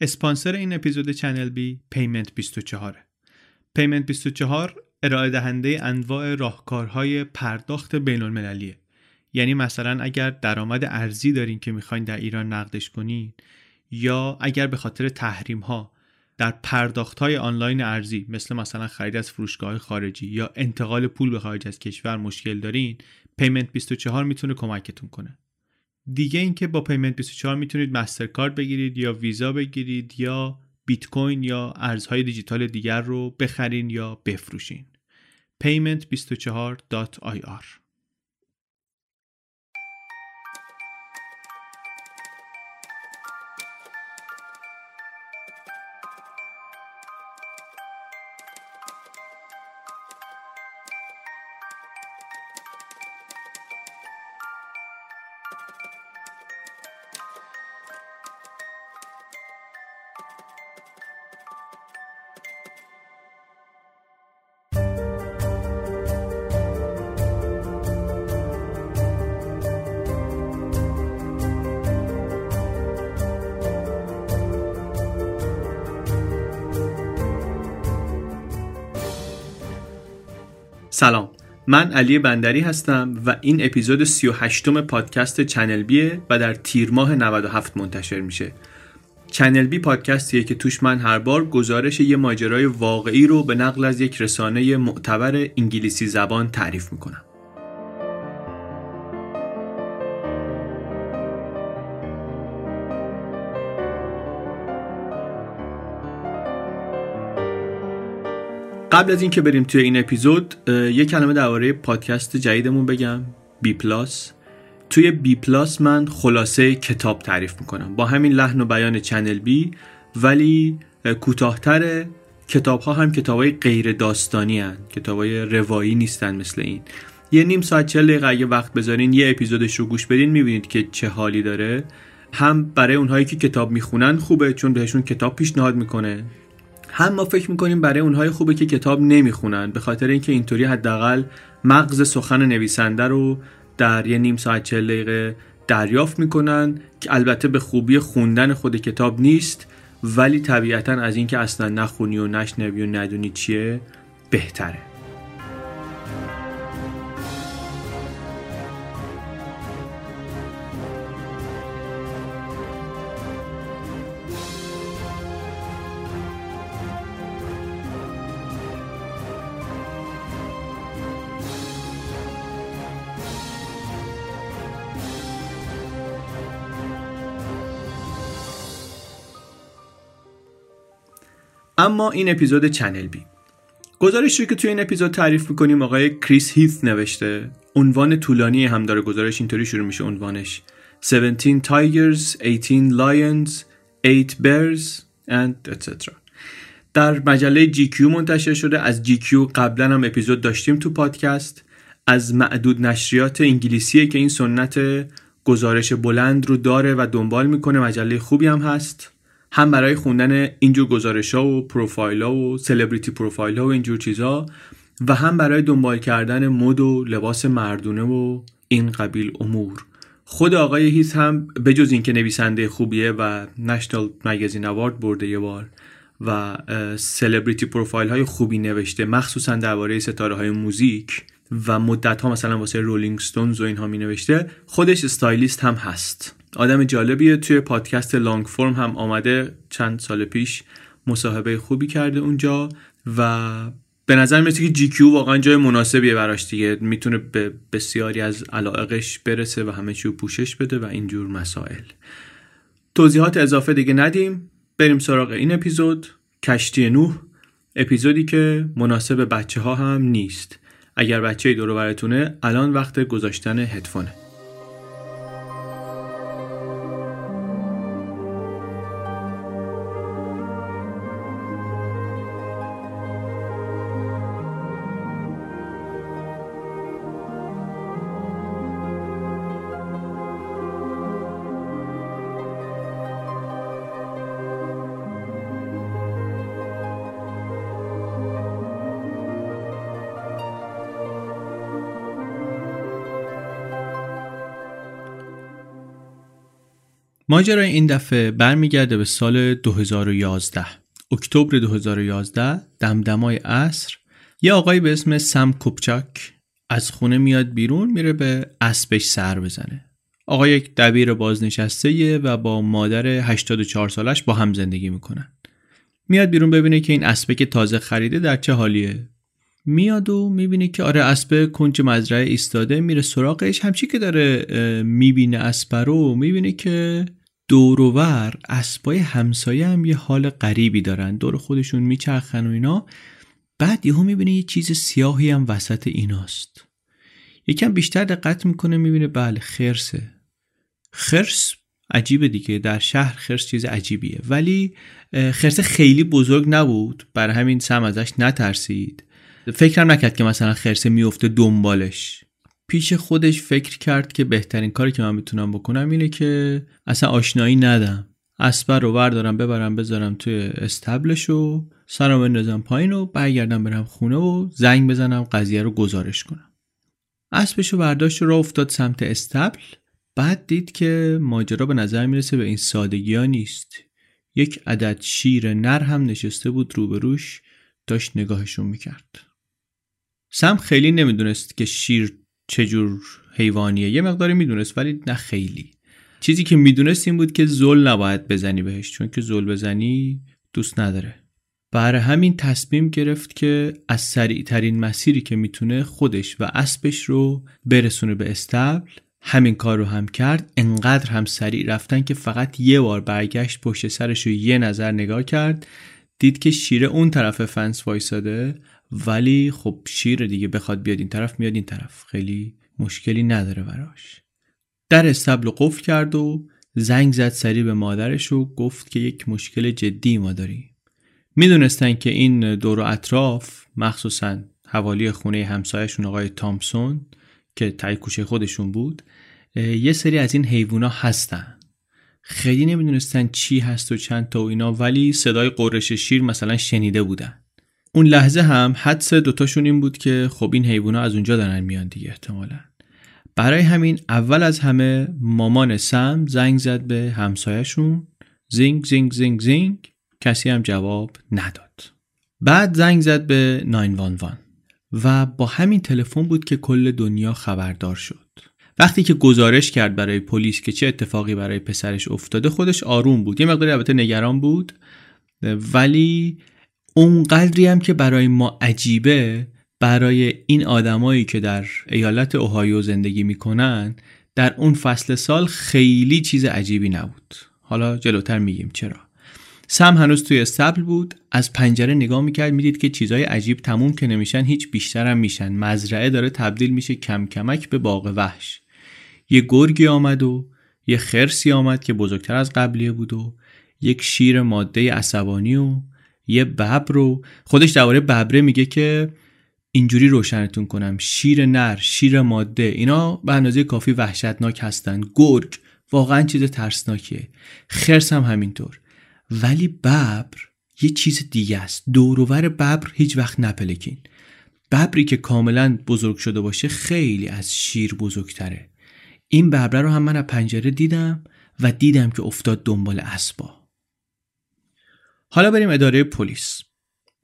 اسپانسر این اپیزود Channel B Payment 24 Payment 24 ارائه دهنده انواع راهکارهای پرداخت بین المللیه یعنی مثلا اگر درآمد ارزی دارین که می‌خواین در ایران نقدش کنین یا اگر به خاطر تحریم ها در پرداخت های آنلاین ارزی مثل مثلا خرید از فروشگاه خارجی یا انتقال پول به خارج از کشور مشکل دارین Payment 24 می‌تونه کمکتون کنه. دیگه اینکه با پیمنت 24 می‌تونید مسترکارد بگیرید یا ویزا بگیرید یا بیت کوین یا ارزهای دیجیتال دیگر رو بخرین یا بفروشین. payment24.ir من علی بندری هستم و این اپیزود 38 م پادکست چنل بیه و در تیر ماه 97 منتشر میشه. چنل بی پادکستیه که توش من هر بار گزارش یه ماجرای واقعی رو به نقل از یک رسانه معتبر انگلیسی زبان تعریف می‌کنم. قبل از اینکه بریم توی این اپیزود یه کلمه درباره پادکست جدیدمون بگم B Plus توی B Plus من خلاصه کتاب تعریف می‌کنم. با همین لحن و بیان Channel B ولی کوتاهتر کتاب ها هم کتاب های غیر داستانی هن. کتاب های روایی نیستن مثل این. یه نیم ساعت چل دقیقه اگه وقت بذارین یه اپیزودش رو گوش بدین می‌بینید که چه حالی داره. هم برای اونهایی که کتاب می‌خونن خوبه چون بهشون کتاب پیشنهاد می‌کنه. هم ما فکر می‌کنیم برای اونهای خوبه که کتاب نمی‌خونن به خاطر اینکه اینطوری حداقل مغز سخن نویسنده رو در یه نیم ساعت چل دقیقه دریافت می‌کنن که البته به خوبی خوندن خود کتاب نیست ولی طبیعتا از اینکه اصلا نخونی و نشنوی و ندونی چیه بهتره. اما این اپیزود چنل بی. گزارشی که توی این اپیزود تعریف می‌کنیم آقای کریس هیث نوشته عنوان طولانی هم داره گزارش اینطوری شروع میشه عنوانش. 17 Tigers, 18 Lions, 8 Bears and etc. در مجله GQ منتشر شده از GQ قبلا هم اپیزود داشتیم تو پادکست. از معدود نشریات انگلیسیه که این سنت گزارش بلند رو داره و دنبال می‌کنه مجله خوبی هم هست. هم برای خوندن اینجور گزارش ها و پروفایل ها و celebrity profile ها و اینجور چیزا و هم برای دنبال کردن مد و لباس مردونه و این قبیل امور. خود آقای هیس هم بجز اینکه نویسنده خوبیه و National Magazine Award برده یه بار و celebrity profile های خوبی نوشته مخصوصا درباره ستاره های موزیک و مدت ها مثلا واسه Rolling Stones و اینها می نوشته خودش stylist هم هست. آدم جالبیه. توی پادکست Longform هم آمده چند سال پیش مصاحبه خوبی کرده اونجا و به نظر میاد که جی کیو واقعا جای مناسبیه براش دیگه. می‌تونه به بسیاری از علائقش برسه و همه چیو پوشش بده و اینجور مسائل. توضیحات اضافه دیگه ندیم. بریم سراغ این اپیزود. کشتی نوح. اپیزودی که مناسب بچه ها هم نیست. اگر بچه دورو براتونه الان وقت گذاشتن هدفونه ماجرای این دفعه برمیگرده به سال 2011 اکتبر 2011 دمدمای عصر یه آقایی به اسم سم کوپچاک از خونه میاد بیرون میره به اسبش سر بزنه. آقا یک دبیر بازنشسته و با مادر 84 سالش با هم زندگی می‌کنن. میاد بیرون ببینه که این اسبه که تازه خریده در چه حالیه. میاد و می‌بینه که آره اسب کنج مزرعه ایستاده میره سراغش. همچی که داره می‌بینه اسب رو می‌بینه که دورور اسبای همسایه هم یه حال غریبی دارن. دور خودشون میچرخن و اینا. بعد یهو می‌بینه یه چیز سیاهی هم وسط ایناست. یکم بیشتر دقت می‌کنه می‌بینه بله خرسه. خرس عجیبه دیگه. در شهر خرس چیز عجیبیه. ولی خرس خیلی بزرگ نبود. بر همین سم ازش نترسید. فکرم نکرد که مثلا خرسه میفته دنبالش. پیش خودش فکر کرد که بهترین کاری که من می‌تونم بکنم اینه که اصلا آشنایی ندم. اسبر رو بردارم ببرم بذارم توی استبلش و سرم بندازم پایین و برگردم برم خونه و زنگ بزنم قضیه رو گزارش کنم. اسبش رو برداشت و را افتاد سمت استبل. بعد دید که ماجرا به نظر می‌رسه به این سادگی ها نیست. یک عدد شیر نر هم نشسته بود روبروش داشت نگاهشون می‌کرد. سم خیلی نمی‌دونست که شیر چجور حیوانیه. یه مقداری می‌دونست ولی نه خیلی. چیزی که می‌دونست این بود که زل نباید بزنی بهش چون که زل بزنی دوست نداره. برای همین تصمیم گرفت که از سریع ترین مسیری که می‌تونه خودش و اسبش رو برسونه به استبل همین کار رو هم کرد. انقدر هم سریع رفتن که فقط یه بار برگشت پشت سرش رو یه نظر نگاه کرد دید که شیر اون طرف فنس وایساده ولی خب شیر دیگه بخواد بیاد این طرف میاد این طرف. خیلی مشکلی نداره براش. در استبل قفل کرد و زنگ زد سریع به مادرش و گفت که یک مشکل جدی ما داریم. می‌دونستن که این دور و اطراف مخصوصا حوالی خونه همسایشون آقای تامسون که تای کوچه خودشون بود یه سری از این حیوونا هستن. خیلی نمی‌دونستن چی هست و چند تا و اینا ولی صدای قرش شیر مثلا شنیده بودن. اون لحظه هم حدس دوتاشون این بود که خب این حیوونا از اونجا دارن میان دیگه احتمالا. برای همین اول از همه مامان سم زنگ زد به همسایشون زینگ زینگ زینگ زینگ. کسی هم جواب نداد. بعد زنگ زد به 911 و با همین تلفن بود که کل دنیا خبردار شد. وقتی که گزارش کرد برای پلیس که چه اتفاقی برای پسرش افتاده خودش آروم بود. یه مقداری البته نگران بود. ولی اونقدری هم که برای ما عجیبه برای این آدمایی که در ایالت اوهایو زندگی می‌کنن در اون فصل سال خیلی چیز عجیبی نبود. حالا جلوتر میگیم چرا. سم هنوز توی استبل بود از پنجره نگاه می‌کرد می‌دید که چیزای عجیب تموم که نمیشن هیچ بیشتر هم میشن. مزرعه داره تبدیل میشه کم کمک به باغ وحش. یه گرگی آمد و یه خرسی آمد که بزرگتر از قبلیه بود و یک شیر ماده عصبانی و یه ببر رو خودش درباره ببره میگه که اینجوری روشنتون کنم. شیر نر شیر ماده اینا به اندازه کافی وحشتناک هستن. گرگ واقعا چیز ترسناکیه. خرس هم همینطور. ولی ببر یه چیز دیگه است. دوروور ببر هیچ وقت نپلکین. ببری که کاملا بزرگ شده باشه خیلی از شیر بزرگتره. این ببره رو هم من از پنجره دیدم و دیدم که افتاد دنبال اسبا حالا بریم اداره پلیس.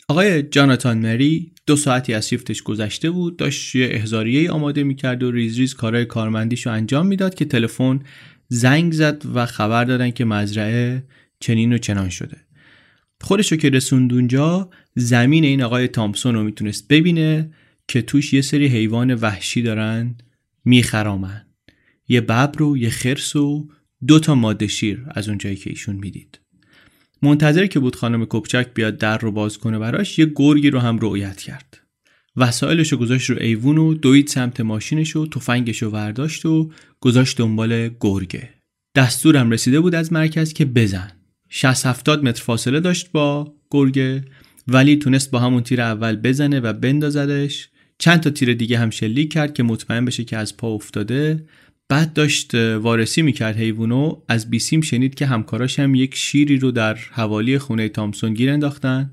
آقای جاناتان مری دو ساعتی از شیفتش گذشته بود داشت یه احزاریه آماده می‌کرد و ریز ریز کارهای کارمندیشو انجام می‌داد که تلفن زنگ زد و خبر دادن که مزرعه چنین و چنان شده. خودش رو که رسوند اونجا زمین این آقای تامسون رو می‌تونست ببینه که توش یه سری حیوان وحشی دارن میخرامن. یه ببر و یه خرس و دو تا ماده شیر از اونجایی که ایشون می‌دید. منتظر که بود خانم کپچک بیاد در رو باز کنه براش یه گرگی رو هم رؤیت کرد. وسایلش رو گذاشت رو ایوون و دوید سمت ماشینش و تفنگش رو ورداشت و گذاشت دنبال گرگه. دستورم رسیده بود از مرکز که بزن. 60 70 متر فاصله داشت با گرگه ولی تونست با همون تیر اول بزنه و بندازدش. چند تا تیر دیگه هم شلیک کرد که مطمئن بشه که از پا افتاده. بعد داشت وارسی می‌کرد حیوانو. از بیسیم شنید که همکاراش هم یک شیری رو در حوالی خونه تامسون گیر انداختن.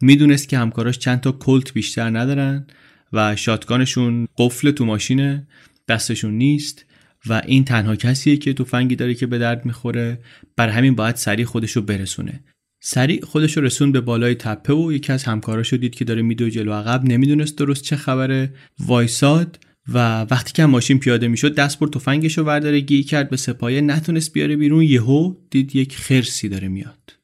می‌دونست که همکاراش چند تا کلت بیشتر ندارن و شاتگانشون قفل تو ماشینه دستشون نیست و این تنها کسیه که تفنگی داره که به درد می‌خوره. بر همین باید سریع خودش رو برسونه. سریع خودش رو رسون به بالای تپه و یکی از همکاراش دید که داره میدو جلو عقب. نمی‌دونست درست چه خبره. وایساد. و وقتی که ماشین پیاده می‌شد دست بر تفنگش رو ورداره گی کرد به سپایه نتونست بیاره بیرون. یهو دید یک خرسی داره میاد.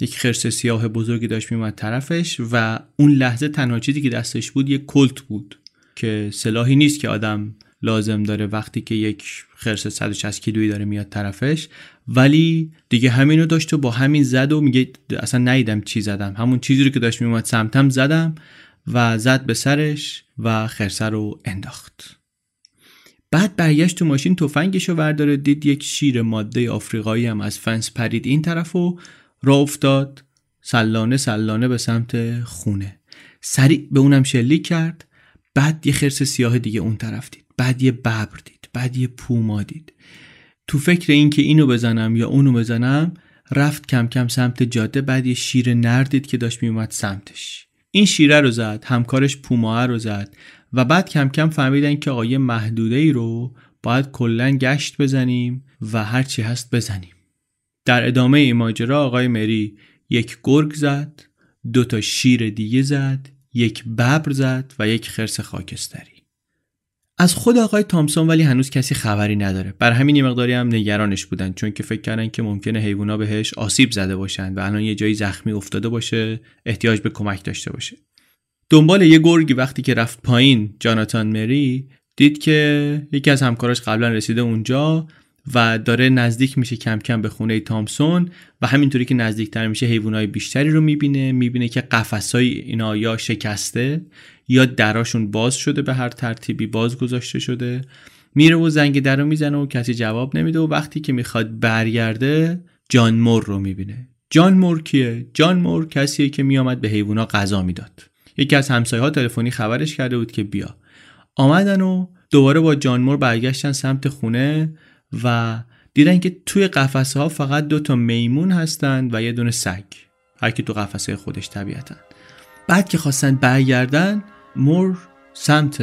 یک خرس سیاه بزرگی داشت میومد طرفش و اون لحظه تنها چیزی که دستش بود یک کلت بود که سلاحی نیست که آدم لازم داره وقتی که یک خرس 160 کیلویی داره میاد طرفش. ولی دیگه همینو داشت و با همین زد و میگه اصلا نیدم چی زدم. همون چیزی رو که داشت میومد سمتم زدم. و زد به سرش و خرسه رو انداخت. بعد برگشت تو ماشین تفنگش رو ورداره دید یک شیر ماده آفریقایی هم از فنس پرید این طرف و را افتاد سلانه سلانه به سمت خونه. سریع به اونم شلیک کرد بعد یه خرس سیاه دیگه اون طرف دید بعد یه ببر دید بعد یه پوما دید. تو فکر این که اینو بزنم یا اونو بزنم رفت کم کم سمت جاده بعد یه شیر نردید که داشت میومد سمتش. این شیره رو زد همکارش پوماه رو زد و بعد کم کم فهمیدن که آقای محدوده ای رو باید کلا گشت بزنیم و هرچی هست بزنیم. در ادامه این ماجرا آقای مری یک گرگ زد دو تا شیر دیگه زد یک ببر زد و یک خرس خاکستری. از خود آقای تامسون ولی هنوز کسی خبری نداره. بر همین یه مقداری هم نگرانش بودن چون که فکر کردن که ممکنه حیوونا بهش آسیب زده باشن و الان یه جایی زخمی افتاده باشه احتیاج به کمک داشته باشه. دنبال یه گرگی وقتی که رفت پایین جاناتان مری دید که یکی از همکاراش قبلا رسیده اونجا و داره نزدیک میشه کم کم به خونه تامسون و همینطوری که نزدیکتر میشه حیوانات بیشتری رو می‌بینه. می‌بینه که قفسای اینا یا شکسته یا دراشون باز شده به هر ترتیبی باز گذاشته شده. میره و زنگ در رو می‌زنه و کسی جواب نمیده و وقتی که می‌خواد برگرده جان مور رو می‌بینه. جان مور کیه؟ جان مور کسیه که میامد به حیوونا غذا می‌داد. یکی از همسایه ها تلفنی خبرش کرده بود که بیا. آمدن و دوباره با جان مور برگشتن سمت خونه و دیدن که توی قفسه ها فقط دو تا میمون هستند و یه دونه سگ. هر کی تو قفسه خودش طبیعتا. بعد که خواستن برگردن مور سمت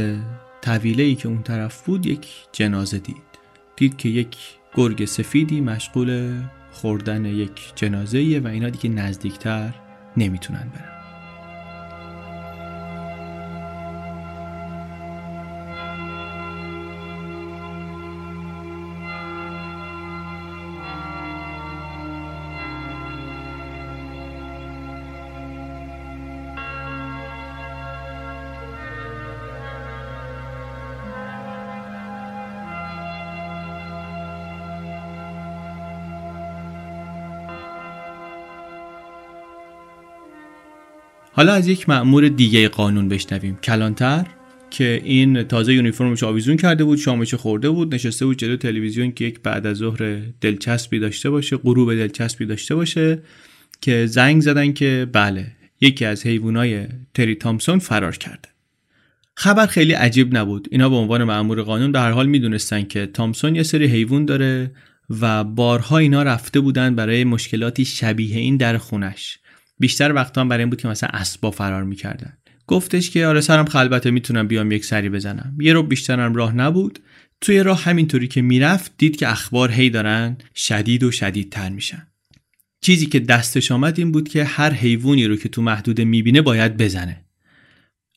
طویله ای که اون طرف بود یک جنازه دید. دید که یک گرگ سفیدی مشغول خوردن یک جنازه و اینا دیگه نزدیکتر نمی‌تونن برن. حالا از یک مأمور دیگه قانون بشنویم. کلانتر که این تازه یونیفرمش آویزون کرده بود شامش خورده بود نشسته بود جلو تلویزیون که یک بعد از ظهر دلچسبی داشته باشه غروب دلچسبی داشته باشه که زنگ زدن که بله یکی از حیوانای تری تامسون فرار کرده. خبر خیلی عجیب نبود. اینا به عنوان مأمور قانون به هر حال می‌دونستن که تامسون یه سری حیوان داره و بارها اینا رفته بودن برای مشکلاتی شبیه این در خونش. بیشتر وقتا برای این بود که مثلا اسبا فرار می‌کردن. گفتش که آره سرم خلبته می‌تونم بیام یک سری بزنم. یه رو بیشترم راه نبود. توی راه همینطوری که می‌رفت دید که اخبار هی دارن شدید و شدیدتر میشن. چیزی که دستش آمد این بود که هر حیوانی رو که تو محدوده می‌بینه باید بزنه.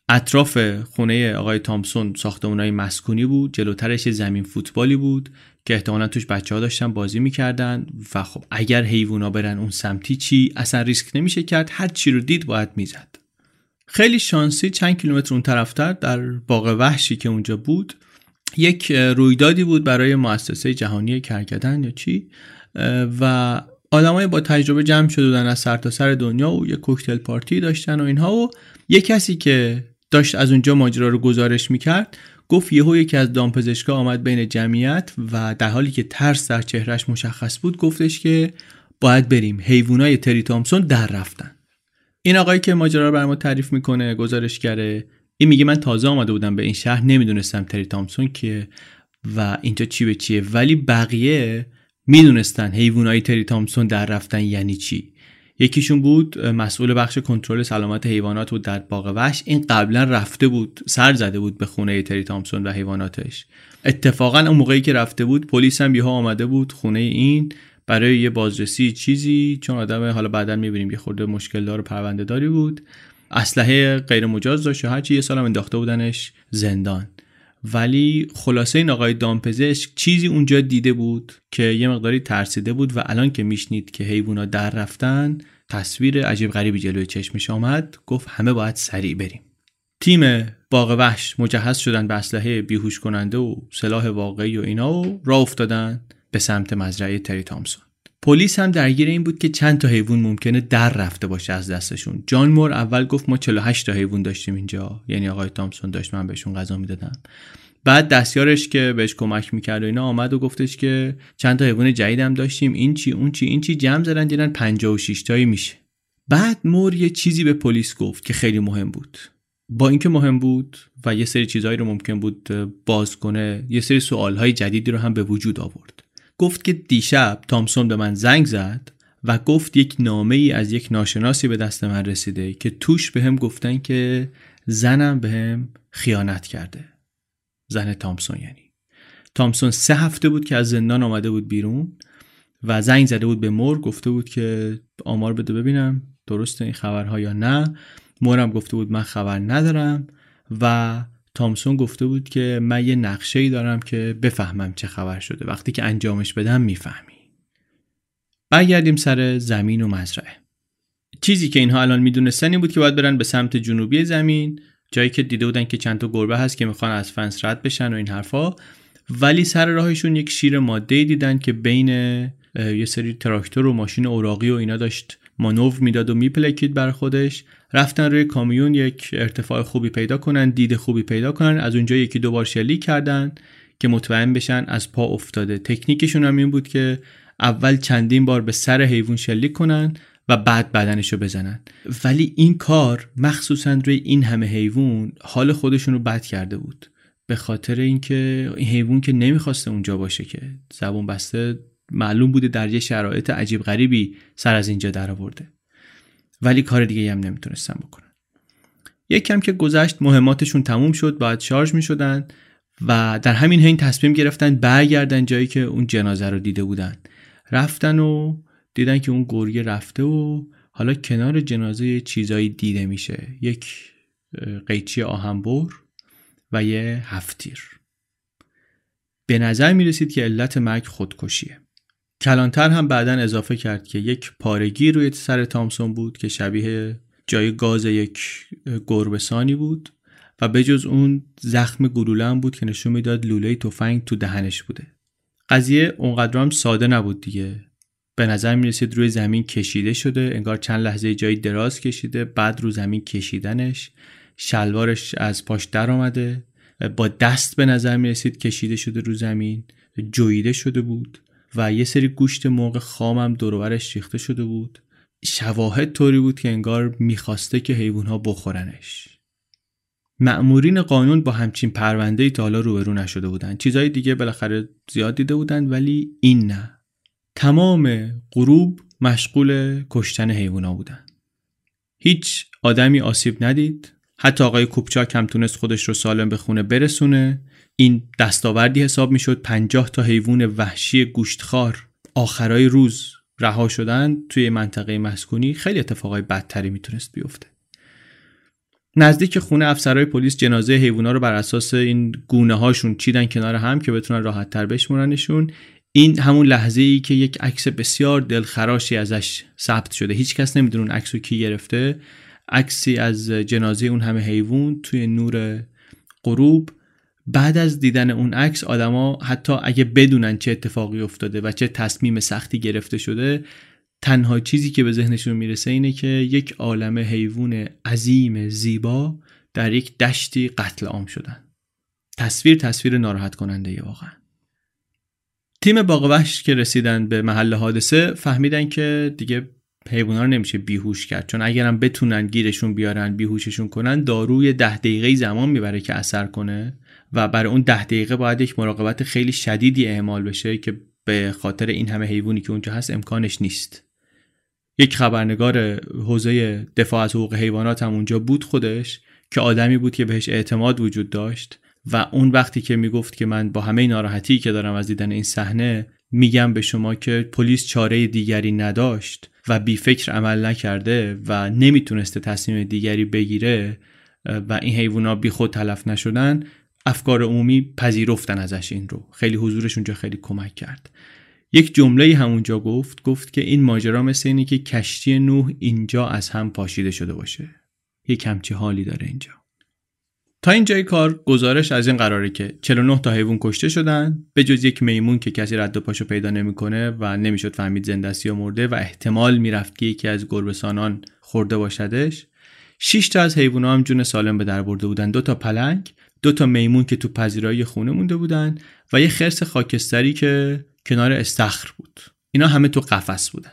اطراف خونه آقای تامسون ساختمونای مسکونی بود جلوترش زمین فوتبالی بود. که احتمالا توش بچه ها داشتن بازی می‌کردن و خب اگر حیوونا برن اون سمتی چی؟ اصلا ریسک نمیشه کرد. هر چی رو دید باید می‌زد. خیلی شانسی چند کیلومتر اون طرفتر در باغ وحشی که اونجا بود یک رویدادی بود برای مؤسسه جهانی کرکدن یا چی؟ و آدمای با تجربه جمع شده بودن از سرتاسر سر دنیا و یک کوکتل پارتی داشتن و اینها و یه کسی که داشت از اونجا ماجرا رو گزارش می‌کرد گفت یهو یکی از دامپزشکا آمد بین جمعیت و در حالی که ترس در چهرش مشخص بود گفتش که باید بریم. حیوانای تری تامسون در رفتن. این آقایی که ماجرا رو بر ما تعریف می‌کنه گزارشگره این میگه من تازه آمده بودم به این شهر نمی‌دونستم تری تامسون که و اینجا چی به چیه. ولی بقیه می‌دونستن حیوانای تری تامسون در رفتن یعنی چی. یکیشون بود مسئول بخش کنترل سلامت حیوانات بود در باغ وحش. این قبلا رفته بود سر زده بود به خونه تری تامسون و حیواناتش. اتفاقا اون موقعی که رفته بود پلیس هم یهو آمده بود خونه این برای یه بازرسی چیزی چون آدم حالا بعدا می‌بینیم یه خورده مشکل دار و پرونده داری بود. اسلحه غیر مجاز داشت و هرچی یه سالم انداخته بودنش زندان. ولی خلاصه این آقای دامپزشک چیزی اونجا دیده بود که یه مقداری ترسیده بود و الان که میشنید که حیوونا در رفتن تصویر عجیب غریبی جلوی چشمش آمد گفت همه باید سریع بریم. تیم باغ وحش مجهز شدن به اسلحه بیهوش کننده و سلاح واقعی و اینا و راه افتادن به سمت مزرعه تری تامسون. پلیس هم درگیر این بود که چند تا حیوان ممکنه در رفته باشه از دستشون. جان مور اول گفت ما 48 تا حیوان داشتیم اینجا. یعنی آقای تامسون داشت من بهشون غذا می‌دادم. بعد دستیارش که بهش کمک می‌کرد و اینا آمد و گفتش که چند تا حیوان جدیدم داشتیم. این چی اون چی این چی جمع زدن دیدن 56 تایی میشه. بعد مور یه چیزی به پلیس گفت که خیلی مهم بود. با اینکه مهم بود و یه سری چیزهایی رو ممکن بود باز کنه یه سری سوالهای جدیدی رو هم به وجود آورد. گفت که دیشب تامسون به من زنگ زد و گفت یک نامه ای از یک ناشناسی به دست من رسیده که توش به هم گفتن که زنم به هم خیانت کرده. زن تامسون یعنی. تامسون سه هفته بود که از زندان آمده بود بیرون و زنگ زده بود به مور گفته بود که آمار بده ببینم درسته این خبرها یا نه؟ مورم گفته بود من خبر ندارم و تامسون گفته بود که من یه نقشه ای دارم که بفهمم چه خبر شده. وقتی که انجامش بدم می‌فهمی. برگردیم سر زمین و مزرعه. چیزی که اینها الان می‌دونستن این بود که باید برن به سمت جنوبی زمین جایی که دیده بودن که چند تا گربه هست که می‌خوان از فنس رد بشن و این حرفا. ولی سر راهشون یک شیر ماده دیدن که بین یه سری تراکتور و ماشین اوراقی و اینا داشت مانور می‌داد و میپلکید بر خودش. رفتن روی کامیون یک ارتفاع خوبی پیدا کنن دید خوبی پیدا کنن. از اونجا یکی دو بار شلیک کردن که مطمئن بشن از پا افتاده. تکنیکشون هم این بود که اول چندین بار به سر حیوان شلیک کنن و بعد بدنشو بزنن. ولی این کار مخصوصا روی این همه حیوان حال خودشون رو بد کرده بود. به خاطر اینکه این حیوان که نمی‌خواسته اونجا باشه که زبون بسته معلوم بوده در یه شرایط عجیب غریبی سر از اینجا در آورده ولی کار دیگه هم نمی‌تونستن بکنن. یک کم که گذشت مهماتشون تموم شد باید شارژ می شدن و در همین حین تصمیم گرفتن برگردن جایی که اون جنازه رو دیده بودن. رفتن و دیدن که اون گرگه رفته و حالا کنار جنازه چیزایی دیده میشه. یک قیچی آهنبر و یه هفتیر. به نظر می رسید که علت مرگ خودکشیه. کلانتر هم بعدا اضافه کرد که یک پارگی روی سر تامسون بود که شبیه جای گاز یک گربسانی بود و بجز اون زخم گلوله هم بود که نشون می‌داد لوله تفنگ تو دهنش بوده. قضیه اونقدر هم ساده نبود دیگه. به نظر می رسید روی زمین کشیده شده انگار چند لحظه جایی دراز کشیده بعد رو زمین کشیدنش شلوارش از پاش در آمده با دست به نظر می رسید کشیده شده رو زمین جویده شده بود. و یه سری گوشت مرغ خامم دورورش ریخته شده بود. شواهد طوری بود که انگار می‌خواسته که حیوانها بخورنش. مأمورین قانون با همچین پرونده ای تا حالا روبرو نشده بودن چیزهای دیگه بالاخره زیاد دیده بودن ولی این نه. تمام غروب مشغول کشتن حیوونا بودن هیچ آدمی آسیب ندید. حتی آقای کوپچاک هم تونست خودش رو سالم به خونه برسونه. این دستاوردی حساب می‌شد 50 تا حیوان وحشی گوشتخوار آخرای روز رها شدن توی منطقه مسکونی. خیلی اتفاقای بدتری می‌تونست بیفته. نزدیک خونه افسرهای پلیس جنازه حیوونا رو بر اساس این گونه هاشون چیدن کنار هم که بتونن راحت تر بشمرنشون. این همون لحظه ای که یک عکس بسیار دلخراشی ازش ثبت شده. هیچ کس نمی‌دونه اون عکس رو کی گرفته. عکسی از جنازه اون همه حیوان توی نور غروب. بعد از دیدن اون عکس آدما حتی اگه بدونن چه اتفاقی افتاده و چه تصمیم سختی گرفته شده تنها چیزی که به ذهنشون می‌رسه اینه که یک عالم حیوان عظیم زیبا در یک دشتی قتل عام شدن. تصویر تصویر ناراحت کننده واقعا. تیم باغ که رسیدن به محل حادثه فهمیدن که دیگه حیوونا رو نمیشه بیهوش کرد. چون اگرم بتونن گیرشون بیارن بیهوششون کنن داروی ده دقیقه زمان می‌بره که اثر کنه. و برای اون ده دقیقه باید یک مراقبت خیلی شدیدی اعمال بشه که به خاطر این همه حیوانی که اونجا هست امکانش نیست. یک خبرنگار حوزه دفاع از حقوق حیوانات هم اونجا بود خودش که آدمی بود که بهش اعتماد وجود داشت و اون وقتی که می‌گفت که من با همه ناراحتی که دارم از دیدن این صحنه میگم به شما که پلیس چاره دیگری نداشت و بی فکر عمل نکرده و نمی‌تونسته تصمیم دیگری بگیره و این حیوونا بی خود تلف نشدن افکار عمومی پذیرفتن ازش این رو. خیلی حضورش اونجا خیلی کمک کرد. یک جمله همونجا گفت گفت که این ماجرا مثل اینه که کشتی نوح اینجا از هم پاشیده شده باشه. یک همچی حالی داره اینجا. تا اینجای کار گزارش از این قراره که 49 تا حیوان کشته شدن به جز یک میمون که کسی رد و پاشو پیدا نمی‌کنه و نمی‌شد فهمید زنده یا مرده و احتمال می‌رفت که یکی از گربسانان خورده باشدش 6 تا از حیوونا هم جون سالم به در برده بودن. دو تا پلنگ دو تا میمون که تو پذیرایی خونه مونده بودن و یه خرس خاکستری که کنار استخر بود. اینا همه تو قفس بودن.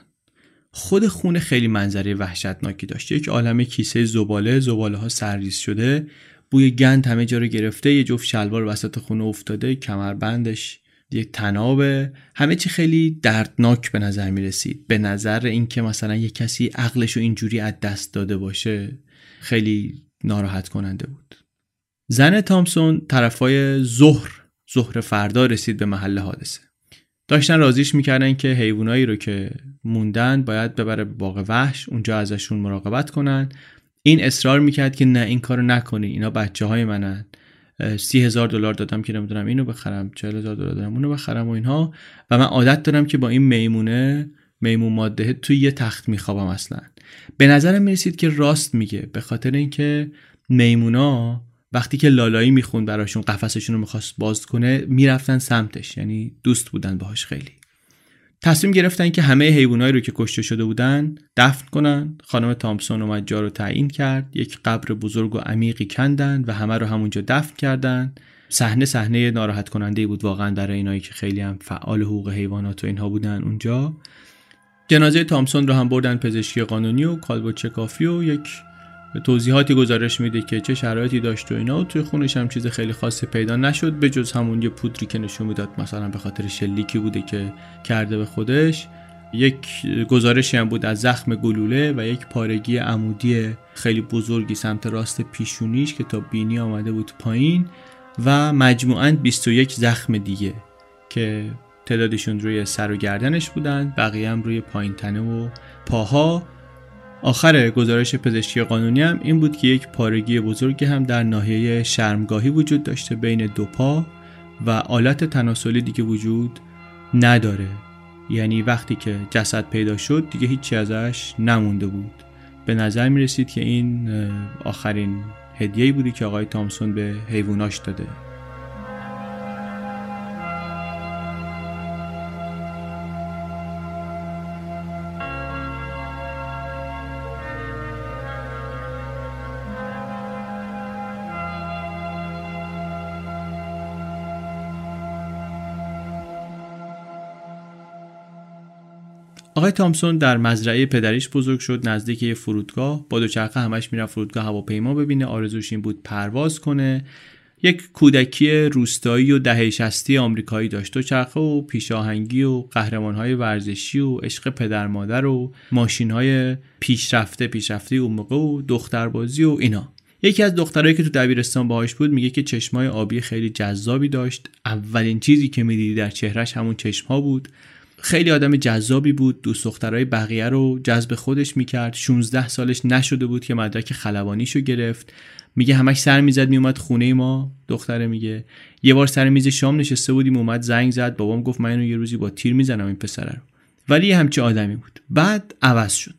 خود خونه خیلی منظره وحشتناکی داشت یک عالمه کیسه زباله زباله ها سرریز شده. بوی گند همه جا رو گرفته. یه جفت شلوار وسط خونه افتاده. کمربندش یک تنابه. همه چی خیلی دردناک به نظر می رسید به نظر اینکه مثلا یه کسی عقلش رو اینجوری از دست داده باشه خیلی ناراحت کننده بود. زن تامسون طرفای ظهر ظهر فردا رسید به محل حادثه. داشتن رازیش می‌کردن که حیوانایی رو که موندن باید ببره به باغ وحش اونجا ازشون مراقبت کنن. این اصرار می‌کرد که نه این کارو نکنی اینا بچه های منن. سی هزار دلار دادم که نمی‌دونم اینو بخرم چهل هزار دلار دادم اونو بخرم و اینها. و من عادت دارم که با این میمونه میمون ماده توی یه تخت میخوابم اصلا. به نظرم می‌رسید که راست میگه به خاطر اینکه میمونا وقتی که لالایی می‌خوند براشون قفسشون رو می‌خواست باز کنه می‌رفتن سمتش. یعنی دوست بودن باهاش خیلی. تصمیم گرفتن که همه حیوانایی رو که کشته شده بودن دفن کنن. خانم تامسون اومد جا رو تعیین کرد. یک قبر بزرگ و عمیقی کندن و همه رو همونجا دفن کردن. صحنه صحنه ناراحت کننده بود واقعا برای اینایی که خیلی هم فعال حقوق حیوانات و اینها بودن اونجا. جنازه تامسون رو هم بردن پزشکی قانونی و کالبد چکافی و یک توضیحاتی گزارش میده که چه شرایطی داشت و اینا. و توی خونش هم چیز خیلی خاصی پیدا نشد. به جز همون یه پودری که نشون می‌داد مثلا به خاطر شلیکی بوده که کرده به خودش. یک گزارشی هم بود از زخم گلوله و یک پارگی عمودی خیلی بزرگی سمت راست پیشونیش که تا بینی آمده بود پایین. و مجموعاً 21 زخم دیگه که تعدادشون روی سر و گردنش بودن. بقیه هم روی پایین تنه و پاها. آخر گزارش پزشکی قانونی هم این بود که یک پارگی بزرگی هم در ناحیه شرمگاهی وجود داشته بین دو پا و آلت تناسلی دیگه وجود نداره. یعنی وقتی که جسد پیدا شد دیگه هیچی ازش نمونده بود. به نظر می رسید که این آخرین هدیه‌ای بودی که آقای تامسون به حیواناش داده. آقای تامسون در مزرعه پدریش بزرگ شد نزدیک یه فرودگاه. با دوچرخه همش می‌رفت فرودگاه هواپیما ببینه آرزوش این بود پرواز کنه. یک کودکی روستایی و دهه شستی آمریکایی داشت. دوچرخه و پیشاهنگی و قهرمانهای ورزشی و عشق پدر مادر و ماشینهای پیشرفته پیشرفته اون موقع و دختربازی و اینا. یکی از دخترایی که تو دبیرستان باهاش بود میگه که چشمای آبی خیلی جذابی داشت. اولین چیزی که می‌دیدی در چهرش همون چشمها بود. خیلی آدم جذابی بود دوست دخترای بقیه رو جذب خودش می‌کرد. 16 سالش نشده بود که مدرک خلبانیشو گرفت. میگه همش سر می‌زد میومد خونه ما. دختره میگه یه بار سر میز شام نشسته بودیم اومد زنگ زد. بابام گفت من اینو یه روزی با تیر می‌زنم این پسره رو. ولی همچی آدمی بود. بعد عوض شد.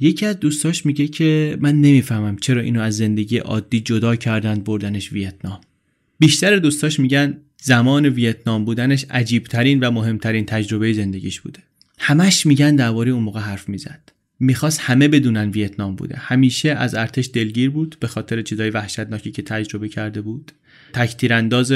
یکی از دوستاش میگه که من نمی‌فهمم چرا اینو از زندگی عادی جدا کردن بردنش ویتنام. بیشتر دوستاش میگن زمان ویتنام بودنش عجیبترین و مهمترین تجربه زندگیش بوده. همش میگن درباره اون موقع حرف می‌زد. می‌خواست همه بدونن ویتنام بوده. همیشه از ارتش دلگیر بود به خاطر چیزای وحشتناکی که تجربه کرده بود. تکتیرانداز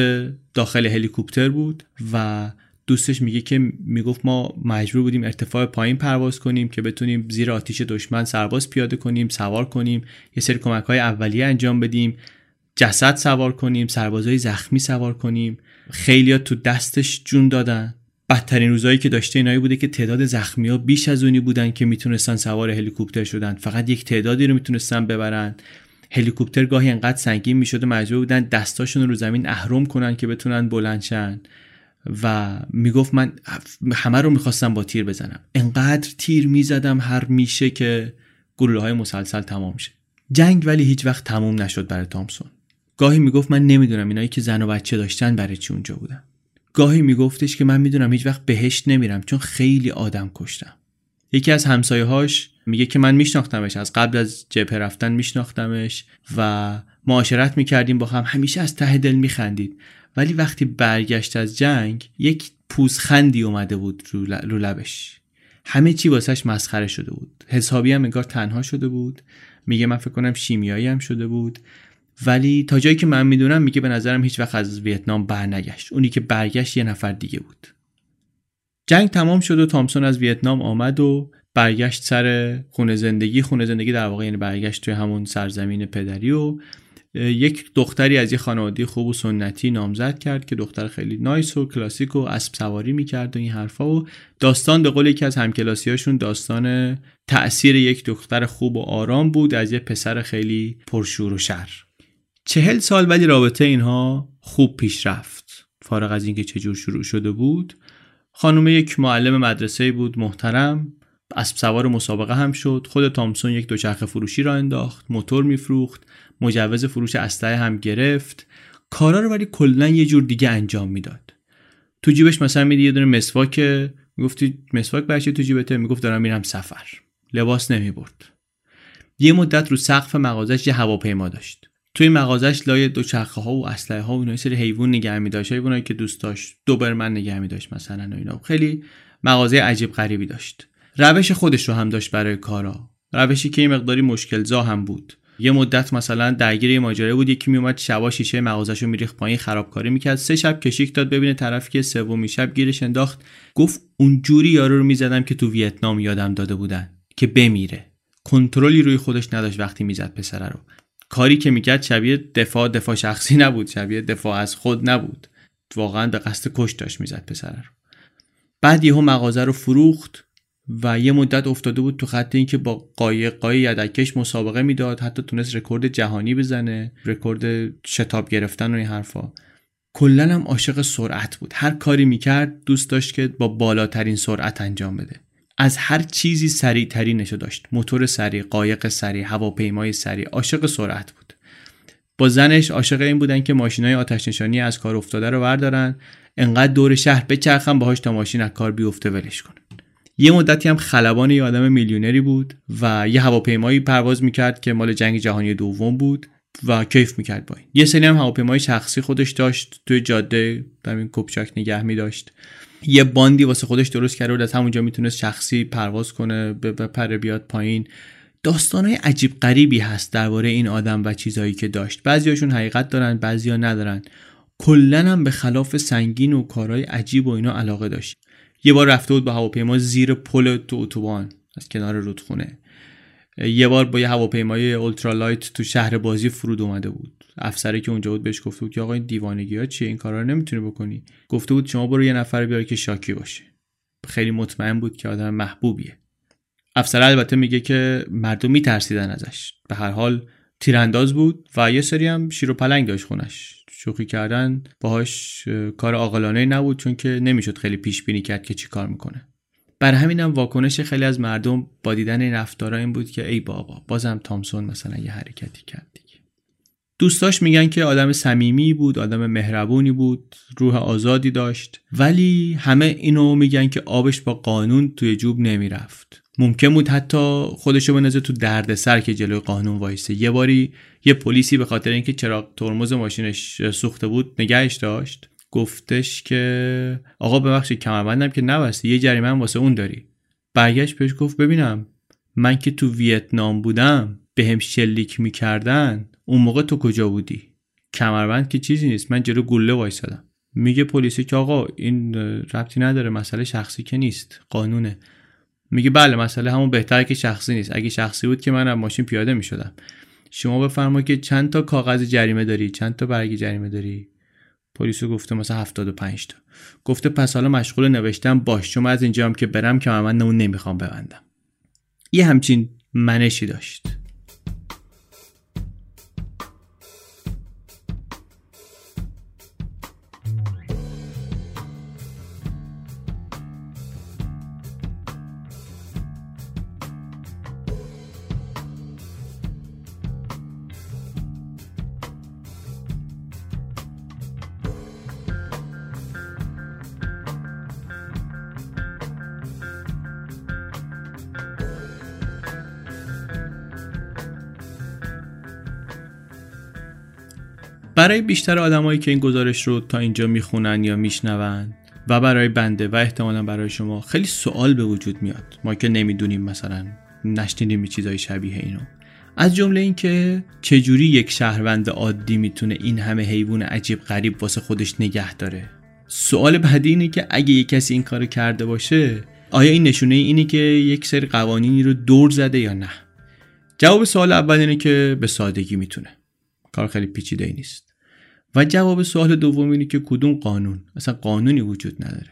داخل هلیکوپتر بود و دوستش میگه که می‌گفت ما مجبور بودیم ارتفاع پایین پرواز کنیم که بتونیم زیر آتیش دشمن سرباز پیاده کنیم سوار کنیم یه سری کمک های اولیه انجام بدیم. جسد سوار کنیم سربازای زخمی سوار کنیم. خیلیا تو دستش جون دادن. بدترین روزایی که داشته اینایی بوده که تعداد زخمی ها بیش از اونی بودن که می‌تونستن سوار هلیکوپتر شدن. فقط یک تعدادی رو می‌تونستن ببرن. هلیکوپتر گاهی انقدر سنگین می‌شد و مجبور بودن دستاشون رو زمین اهرم کنن که بتونن بلندشن و می‌گفت من همه رو می‌خواستم با تیر بزنم. انقدر تیر می‌زدم هر میشه که گلوله های مسلسل تمام شه. جنگ ولی هیچ وقت تموم نشد برای تامسون. گاهی می‌گفت من نمی‌دونم اینایی که زن و بچه داشتن برای چی اونجا بودن. گاهی میگفتش که من می‌دونم هیچ وقت بهشت نمیرم چون خیلی آدم کشتم. یکی از همسایه‌هاش میگه که من میشناختمش از قبل از جبهه رفتن میشناختمش و معاشرت می‌کردیم با هم. همیشه از ته دل میخندید. ولی وقتی برگشت از جنگ یک پوزخندی اومده بود رو لبش. همه چی واسش مسخره شده بود. حسابی هم انگار تنها شده بود. میگه من فکر کنم شیمیایی هم شده بود. ولی تا جایی که من می‌دونم میگه به نظرم هیچ وقت از ویتنام برنگشت. اونی که برگشت یه نفر دیگه بود. جنگ تمام شد و تامسون از ویتنام آمد و برگشت سر خونه زندگی. خونه زندگی در واقع یعنی برگشت توی همون سرزمین پدری و یک دختری از یه خانواده خوب و سنتی نامزد کرد که دختر خیلی نایس و کلاسیک و اسب سواری می‌کرد و این حرفا و داستان به قول یکی از همکلاسیاشون داستان تأثیر یک دختر خوب و آرام بود از یه پسر خیلی پرشور و شر. چهل سال ولی رابطه اینها خوب پیش رفت. فارغ از اینکه چجور شروع شده بود خانم یک معلم مدرسه بود محترم. اسب سوار مسابقه هم شد. خود تامسون یک دوچرخه فروشی را انداخت موتور میفروخت مجوز فروش اسلحه هم گرفت. کارا رو ولی کلا یه جور دیگه انجام می‌داد. تو جیبش مثلا میدی یه دونه مسواک می‌گفتی مسواک برچه تو جیبته؟ می‌گفت دارم میرم سفر. لباس نمی‌برد. یه مدت رو سقف مغازش یه هواپیما داشت. توی مغازش لای دو چرخه ها و اسلحه ها و اینا سری حیوان نگه می داشت حیوانایی که دوست داشت دوبرمن نگه می داشت مثلا و اینا. خیلی مغازه عجیب غریبی داشت. روش خودش رو هم داشت برای کارا. روشی که یه مقداری مشکل زا هم بود. یه مدت مثلا درگیر ماجرا بود یکی میومد شبا شیشه مغازش رو میریخت پایین خرابکاری می‌کرد. سه شب کشیک داد ببینه طرفی که سومی شب گیرش انداخت. گفت اونجوری یارو رو می‌زدم که تو ویتنام یادم داده بودن که بمیره. کنترلی روی خودش نداشت وقتی می‌زد پسره رو. کاری که می‌کرد شبیه دفاع دفاع شخصی نبود شبیه دفاع از خود نبود. واقعا به قصد کش داشت می‌زد پسره رو. بعد یهو مغازه رو فروخت و یه مدت افتاده بود تو خط اینکه با قایقای یدکش مسابقه می‌داد. حتی تونست رکورد جهانی بزنه رکورد شتاب گرفتن و این حرفا. کلا هم عاشق سرعت بود. هر کاری می‌کرد دوست داشت که با بالاترین سرعت انجام بده. از هر چیزی سریع ترینشو داشت. موتور سریع قایق سریع هواپیمای سریع عاشق سرعت بود. با زنش عاشق این بودن که ماشینای آتش نشانی از کار افتاده رو بردارن. انقدر دور شهر بچرخن باهاش تا ماشین از کار بیفته ولش کنن. یه مدتی هم خلبان یه آدم میلیونری بود و یه هواپیمایی پرواز می‌کرد که مال جنگ جهانی دوم بود و کیف می‌کرد با این. یه سری هم هواپیمای شخصی خودش داشت توی جاده این کپچاک نگه میداشت. یه باندی واسه خودش درست کرده بود از همونجا می‌تونست شخصی پرواز کنه به پر بیاد پایین. داستانهای عجیب غریبی هست درباره این آدم و چیزهایی که داشت. بعضیاشون حقیقت دارن بعضیا ندارن. کلا هم به خلاف سنگین و کارهای عجیب و اینا علاقه داشت. یه بار رفته بود با هواپیما زیر پل تو اتوبان از کنار رودخونه. یه بار با یه هواپیمای اولترالایت تو شهر بازی فرود اومده بود. افسری که اونجا بود بهش گفته بود که آقا این دیوانگی ها چیه؟ این کارا رو نمی‌تونی بکنی. گفته بود شما برو یه نفر بیار که شاکی باشه. خیلی مطمئن بود که آدم محبوبیه. افسر البته میگه که مردم میترسیدن ازش. به هر حال تیرانداز بود و یه سری هم شیر و پلنگ داشت خونش. شوخی کردن باهاش کار عاقلانه نبود چون که نمی‌شد خیلی پیش بینی کرد که چی کار می‌کنه. بر همینم واکنش خیلی از مردم با دیدن این رفتارا این بود که ای بابا بازم تامسون مثلا یه حرکتی کرد دیگه دوستاش میگن که آدم صمیمی بود آدم مهربونی بود روح آزادی داشت. ولی همه اینو میگن که آبش با قانون توی جوب نمی‌رفت. ممکن بود حتی خودشو بنازه تو دردسر که جلوی قانون وایسه. یه باری یه پلیسی به خاطر اینکه چراغ ترمز ماشینش سوخته بود نگهش داشت. گفتش که آقا ببخشید کمربندم که نبسته یه جریمه هم واسه اون داری. برگشت بهش گفت ببینم من که تو ویتنام بودم به هم شلیک می‌کردن. اون موقع تو کجا بودی؟ کمربند که چیزی نیست. من جلو گله وایسادم. میگه پلیسی که آقا این ربطی نداره مسئله شخصی که نیست قانونه. میگه بله مسئله همون بهتره که شخصی نیست. اگه شخصی بود که من از ماشین پیاده می‌شدم. شما بفرما که چند تا کاغذ جریمه داری؟ چند تا برگ جریمه داری؟ پلیس گفته مثلا 75 تا. گفته پس حالا مشغول نوشتم باش. چون از اینجا هم که برم که من نمی‌خوام ببندم. یه همچین منشی داشت. برای بیشتر آدمایی که این گزارش رو تا اینجا می‌خونن یا میشنون و برای بنده و احتمالا برای شما خیلی سوال به وجود میاد. ما که نمی‌دونیم مثلا نشنیدیم چیزای شبیه اینو. از جمله اینکه چجوری یک شهروند عادی می‌تونه این همه حیوان عجیب غریب واسه خودش نگه داره؟ سوال بعدی اینه که اگه یک کسی این کارو کرده باشه آیا این نشونه اینه که یک سری قوانینی رو دور زده یا نه؟ جواب سوال اول اینه که به سادگی می‌تونه. کار خیلی پیچیده ای نیست. و جواب سوال دوم اینه که کدوم قانون؟ اصلا قانونی وجود نداره.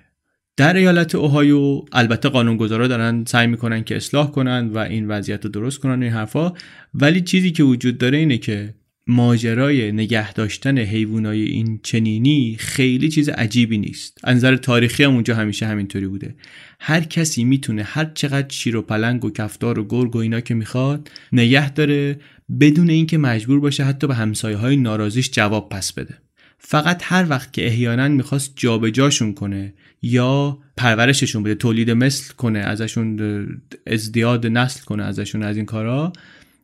در ایالت اوهایو البته قانونگذارا دارن سعی می‌کنن که اصلاح کنن و این وضعیت رو درست کنن این حرفا ولی چیزی که وجود داره اینه که ماجرای نگه داشتن حیوانای این چنینی خیلی چیز عجیبی نیست. از نظر تاریخی هم اونجا همیشه همینطوری بوده. هر کسی می‌تونه هر چقدر شیر و پلنگ و کفتار و گرگ و اینا که می‌خواد نگه داره بدون اینکه مجبور باشه حتی به همسایه های ناراضیش جواب پس بده. فقط هر وقت که احیانا می‌خواست جابجاشون کنه یا پرورششون بده تولید مثل کنه ازشون ازدیاد نسل کنه ازشون از این کارا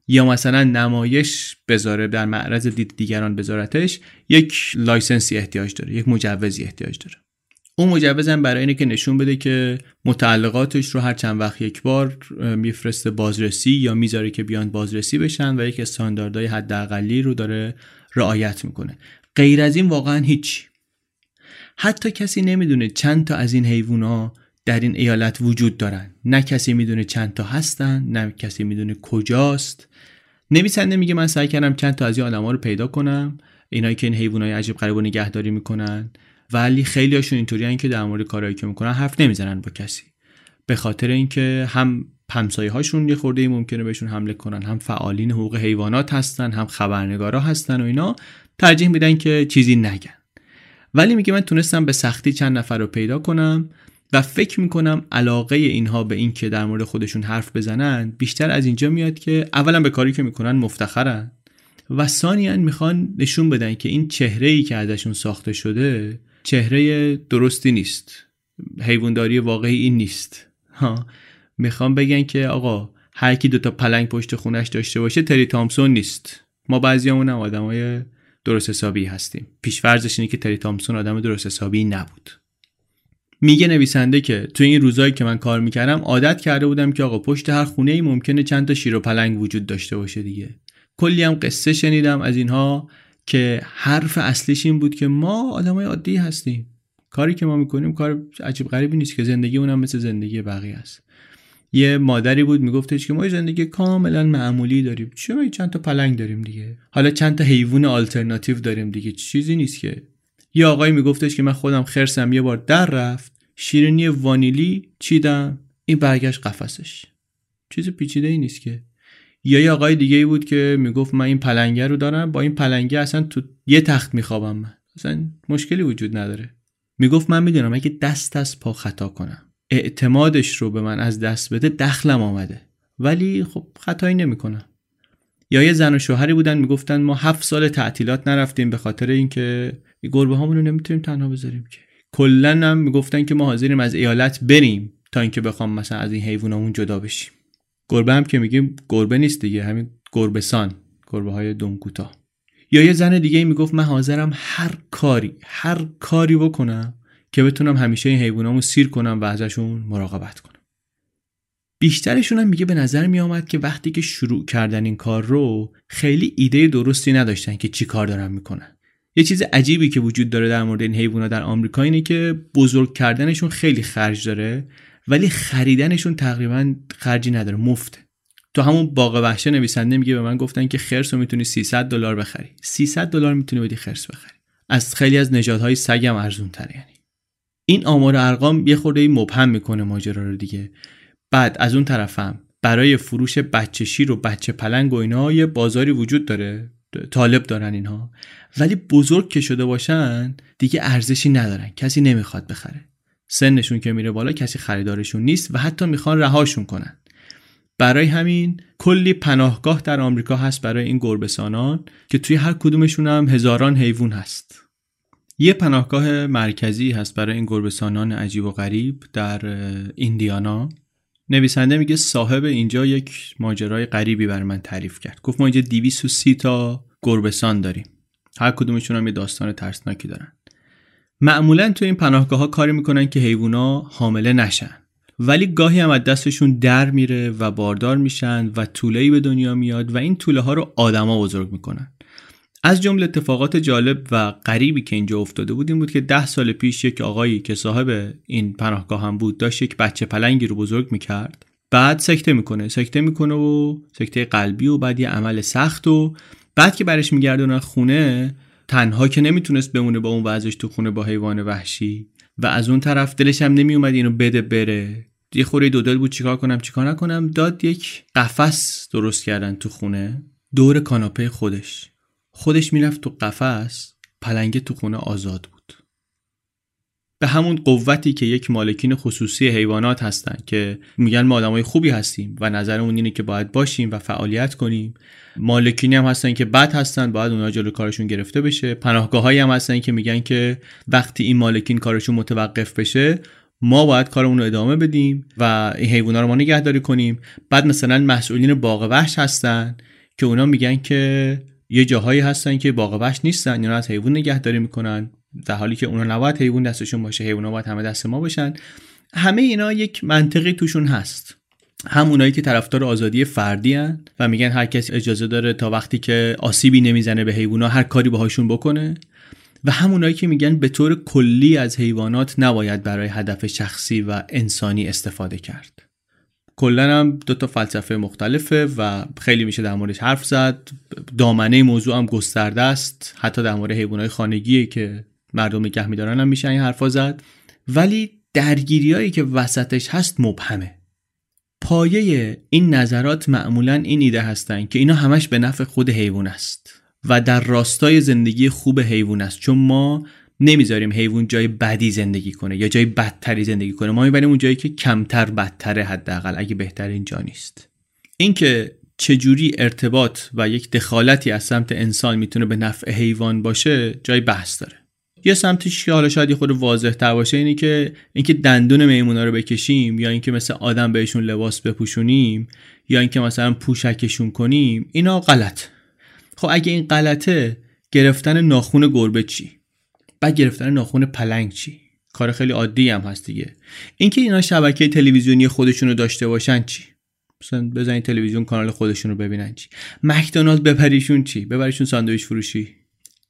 یا مثلا نمایش بذاره در معرض دید دیگران بذارتش یک license ی احتیاج داره یک مجوزی احتیاج داره. اون مجوز هم برای اینه که نشون بده که متعلقاتش رو هر چند وقت یک بار میفرسته بازرسی یا می‌ذاره که بیان بازرسی بشن و یک استانداردهای حداقلی رو داره رعایت می‌کنه. غیر از این واقعا هیچ. حتی کسی نمی‌دونه چند تا از این حیوونا در این ایالت وجود دارن. نه کسی می‌دونه چند تا هستن نه کسی می‌دونه کجاست. نویسنده میگه من سعی کردم چند تا از این آدما رو پیدا کنم. اینایی که این حیوانای عجیب غریب نگهداری می‌کنن. ولی خیلی هاشون اینطوری که در مورد کارهایی که می‌کنن حرف نمی‌زنن با کسی. به خاطر اینکه هم همسایه هاشون یه خورده ممکنه بهشون حمله کنن هم فعالین حقوق حیوانات هستن هم خبرنگارا هستن و اینا ترجیح میدن که چیزی نگن. ولی میگه من تونستم به سختی چند نفر رو پیدا کنم و فکر می‌کنم علاقه اینها به این که در مورد خودشون حرف بزنن بیشتر از اینجا میاد که اولا به کاری که می‌کنن مفتخرن و ثانیا می‌خوان نشون بدن که این چهره ای که ازشون ساخته شده چهره درستی نیست. حیونداری واقعی این نیست. ها. می‌خوام بگن که آقا هر کی دو تا پلنگ پشت خونش داشته باشه تری تامسون نیست. ما بعضیامون هم آدمای درست حسابی هستیم. پیشفرزش اینه که تری تامسون آدم درست حسابی نبود. میگه نویسنده که تو این روزایی که من کار می‌کردم عادت کرده بودم که آقا پشت هر خونه ای ممکنه چند تا شیر و پلنگ وجود داشته باشه دیگه. کلی هم قصه شنیدم از اینها که حرف اصلیش این بود که ما آدمای عادی هستیم. کاری که ما می‌کنیم کار عجیب غریبی نیست که زندگی اونم مثل زندگی بقیه است. یه مادری بود میگفتش که ما زندگی کاملا معمولی داریم. چرا چند تا پلنگ داریم دیگه. حالا چند تا حیوان آلترناتیو داریم دیگه. چیزی نیست که. یه آقای میگفتش که من خودم خرسم یه بار در رفت شیرینی وانیلی چیدم. این برگشت قفسش. چیز پیچیده ای نیست که. یا یه آقای دیگه ای بود که می‌گفت من این پلنگه رو دارم با این پلنگه اصلا تو یه تخت میخوابم من. اصلا مشکلی وجود نداره. می‌گفت من می‌دونم اگه دست از پا خطا کنم اعتمادش رو به من از دست بده دخلم آمده. ولی خب خطایی نمی‌کنم. یا یه زن و شوهری بودن می‌گفتن ما هفت سال تعطیلات نرفتیم به خاطر اینکه گربه هامون رو نمی‌تونیم تنها بذاریم که. کلا هم می‌گفتن که ما حاضریم از ایالت بریم تا اینکه بخوام مثلا از این حیوانمون جدا بشیم. گربه هم که میگیم گربه نیست دیگه همین گربهسان گربه های دم یا یه زن دیگه می‌گفت من حاضرم هر کاری هر کاری بکنم که بتونم همیشه این حیوانامو سیر کنم و ازشون مراقبت کنم. بیشترشون هم میگه به نظر میآمد که وقتی که شروع کردن این کار رو خیلی ایده درستی نداشتن که چی کار دارن می‌کنن. یه چیز عجیبی که وجود داره در مورد این حیوانات در آمریکا اینه که بزرگ کردنشون خیلی خرج داره ولی خریدنشون تقریبا خرجی نداره مفته تو همون باغ وحشه نویسنده میگه به من گفتن که خرس رو می‌تونی 300 دلار بخری. 300 دلار می‌تونی بدی خرس بخری. از خیلی از نژادهای سگ هم ارزون تره یعنی. این آمار ارقام یه خورده مبهم می‌کنه ماجرا رو دیگه. بعد از اون طرفم برای فروش بچه شیر و بچه پلنگ و اینا یه بازاری وجود داره. طالب دارن اینها. ولی بزرگ که شده باشن دیگه ارزشی ندارن. کسی نمی‌خواد بخره. سنشون که میره بالا کسی خریدارشون نیست و حتی می‌خوان رهاشون کنن. برای همین کلی پناهگاه در آمریکا هست برای این گربسانان که توی هر کدومشون هم هزاران حیوان هست. یه پناهگاه مرکزی هست برای این گربسانان عجیب و غریب در ایندیانا. نویسنده میگه صاحب اینجا یک ماجرای غریبی بر من تعریف کرد. گفت ما اینجا 230 تا گربسان داریم. هر کدومشون هم یه داستان ترسناکی دارن. معمولا تو این پناهگاه ها کاری می‌کنن که حیوونا حامله نشن. ولی گاهی هم از دستشون در میره و باردار میشن و طوله به دنیا میاد و این طوله ها رو آدما بزرگ می‌کنن. از جمله اتفاقات جالب و غریبی که اینجا افتاده بود این بود که ده سال پیش یک آقایی که صاحب این پناهگاه هم بود داشت یک بچه پلنگی رو بزرگ می‌کرد. بعد سکته می‌کنه سکته می‌کنه و سکته قلبی و بعد یه عمل سخت و بعد که برش میگردونن خونه تنها که نمی‌تونست بمونه با اون وضعش تو خونه با حیوان وحشی و از اون طرف دلش هم نمیومد اینو بده بره. یه خوره دو دل بود چیکار کنم چیکار نکنم؟ داد یک قفس درست کردن تو خونه دور کاناپه خودش. خودش می‌رفت تو قفس پلنگه تو خونه آزاد بود. به همون قوتی که یک مالکین خصوصی حیوانات هستن که میگن ما آدمای خوبی هستیم و نظرمون اینه که باید باشیم و فعالیت کنیم. مالکینی هم هستن که بد هستن باید اونا جلو کارشون گرفته بشه. پناهگاه هایی هم هستن که میگن که وقتی این مالکین کارشون متوقف بشه ما باید کارمون رو ادامه بدیم و این حیونا رو ما نگهداری کنیم. بعد مثلا مسئولین باغ وحش هستن که اونا میگن که یه جاهایی هستن که باغ وحش نیستن اینا از حیوان نگهداری می‌کنن. در حالی که اونا نباید حیوان دستشون باشه حیونا باید همه دست ما باشن. همه اینا یک منطقی توشون هست. هم اونایی که طرفدار آزادی فردی هن و میگن هر کسی اجازه داره تا وقتی که آسیبی نمی‌زنه به حیونا هر کاری باهاشون بکنه. و همونایی که میگن به طور کلی از حیوانات نباید برای هدف شخصی و انسانی استفاده کرد. کلا هم دو تا فلسفه مختلفه و خیلی میشه در موردش حرف زد. دامنه موضوع هم گسترده است. حتی در مورد حیوانات خانگی که مردم نگه میدارن هم میشه این حرفا زد. ولی درگیریایی که وسطش هست مبهمه. پایه این نظرات معمولا این ایده هستن که اینا همش به نفع خود حیوان است و در راستای زندگی خوب حیوان است. چون ما نمی‌ذاریم حیوان جای بدی زندگی کنه یا جای بدتری زندگی کنه. ما می‌بریم اون جایی که کمتر بدتره حداقل اگه بهتر اینجا نیست. اینکه چجوری ارتباط و یک دخالتی از سمت انسان می‌تونه به نفع حیوان باشه جای بحث داره. یه سمتش که حالا شاید خود واضح تر باشه اینی که اینکه دندون میمونا رو بکشیم یا اینکه مثل آدم بهشون لباس بپوشونیم یا اینکه مثلا پوشکشون کنیم اینا غلط. خب اگه این غلطه گرفتن ناخون گربه چی؟ بعد گرفتن ناخون پلنگ چی؟ کار خیلی عادی هم هست دیگه. اینکه اینا شبکه تلویزیونی خودشون رو داشته باشن چی؟ مثلا بزنین تلویزیون کانال خودشون رو ببینن چی؟ مکدونالد بپریشون چی؟ ببریشون ساندویچ فروشی.